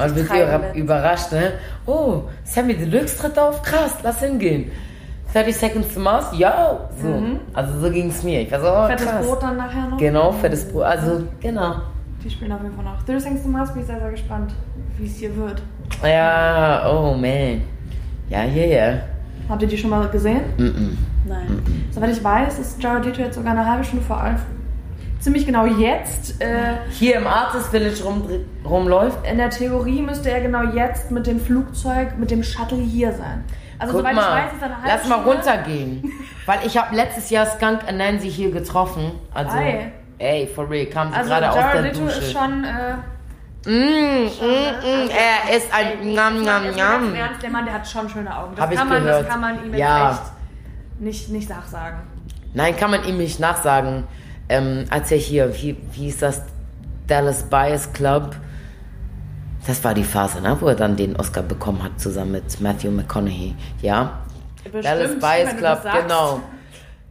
Man wird treiben über- lässt. überrascht, ne? Oh, Sammy Deluxe tritt auf, krass, lass hingehen. 30 Seconds to Mars, ja, so. Also so ging es mir. Ich war so, oh, Fettes krass. Brot dann nachher noch. Genau, fettes Brot. Also, genau. Die spielen auf jeden Fall noch. 30 Seconds to Mars bin ich sehr, sehr gespannt, wie es hier wird. Ja, oh man. Ja, yeah, yeah. Habt ihr die schon mal gesehen? Mm -mm. Nein. Soweit ich weiß, ist Jared Leto jetzt sogar eine halbe Stunde vor. Ziemlich genau jetzt. Äh, Hier im Artist Village rum, rumläuft. in der Theorie müsste er genau jetzt mit dem Flugzeug, mit dem Shuttle hier sein. Also Guck soweit mal, ich weiß, ist er eine halbe lass mal runtergehen. Weil ich habe letztes Jahr Skunk Nancy hier getroffen. Also, Ei. ey, for real, kam sie Also gerade aus der Dusche. ist schon... Äh, Mm, mm, mm, er ist ein Njam. im Ernst, der Mann, der hat schon schöne Augen. Das, kann, man, gehört. das kann man ihm Ja. nicht, nicht nachsagen. Nein, kann man ihm nicht nachsagen. Ähm, als er hier, wie, wie hieß das, Dallas Bias Club, das war die Phase, ne, wo er dann den Oscar bekommen hat, zusammen mit Matthew McConaughey. Ja, Dallas Bias Club, genau.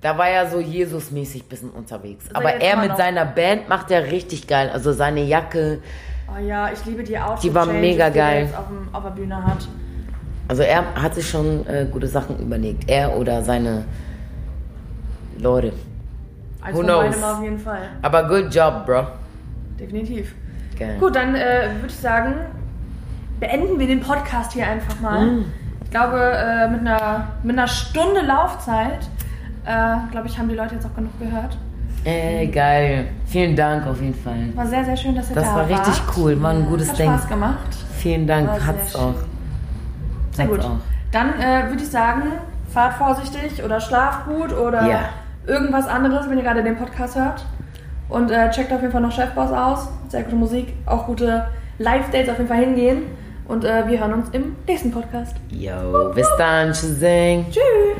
Da war er so Jesus-mäßig bisschen unterwegs. er Aber er mit noch. seiner Band macht er richtig geil. Also seine Jacke, Oh ja, ich liebe die Outfit Die war mega die er geil. auf, dem, auf der Bühne hat. also er hat sich schon äh, gute Sachen überlegt. Er oder seine Leute. Eins Who knows? beidem auf jeden Fall. Aber good job, bro. Definitiv. Geil. Gut, dann äh, würde ich sagen, beenden wir den Podcast hier einfach mal. Mm. Ich glaube, äh, mit, einer, mit einer Stunde Laufzeit, äh, glaube ich, haben die Leute jetzt auch genug gehört. Ey, geil. Vielen Dank auf jeden Fall. War sehr, sehr schön, dass ihr Das da war richtig wart. cool, war ein gutes Hat Ding. Spaß gemacht. Vielen Dank, War hat's auch. Sehr Hat's gut. auch. Dann äh, würde ich sagen, fahrt vorsichtig oder schlaft gut oder Ja. Irgendwas anderes, wenn ihr gerade den Podcast hört. Und äh, checkt auf jeden Fall noch Chefboss aus. Sehr gute Musik, auch gute Live-Dates auf jeden Fall hingehen. Und äh, wir hören uns im nächsten Podcast. Yo, bis dann, Shazang. Tschüss!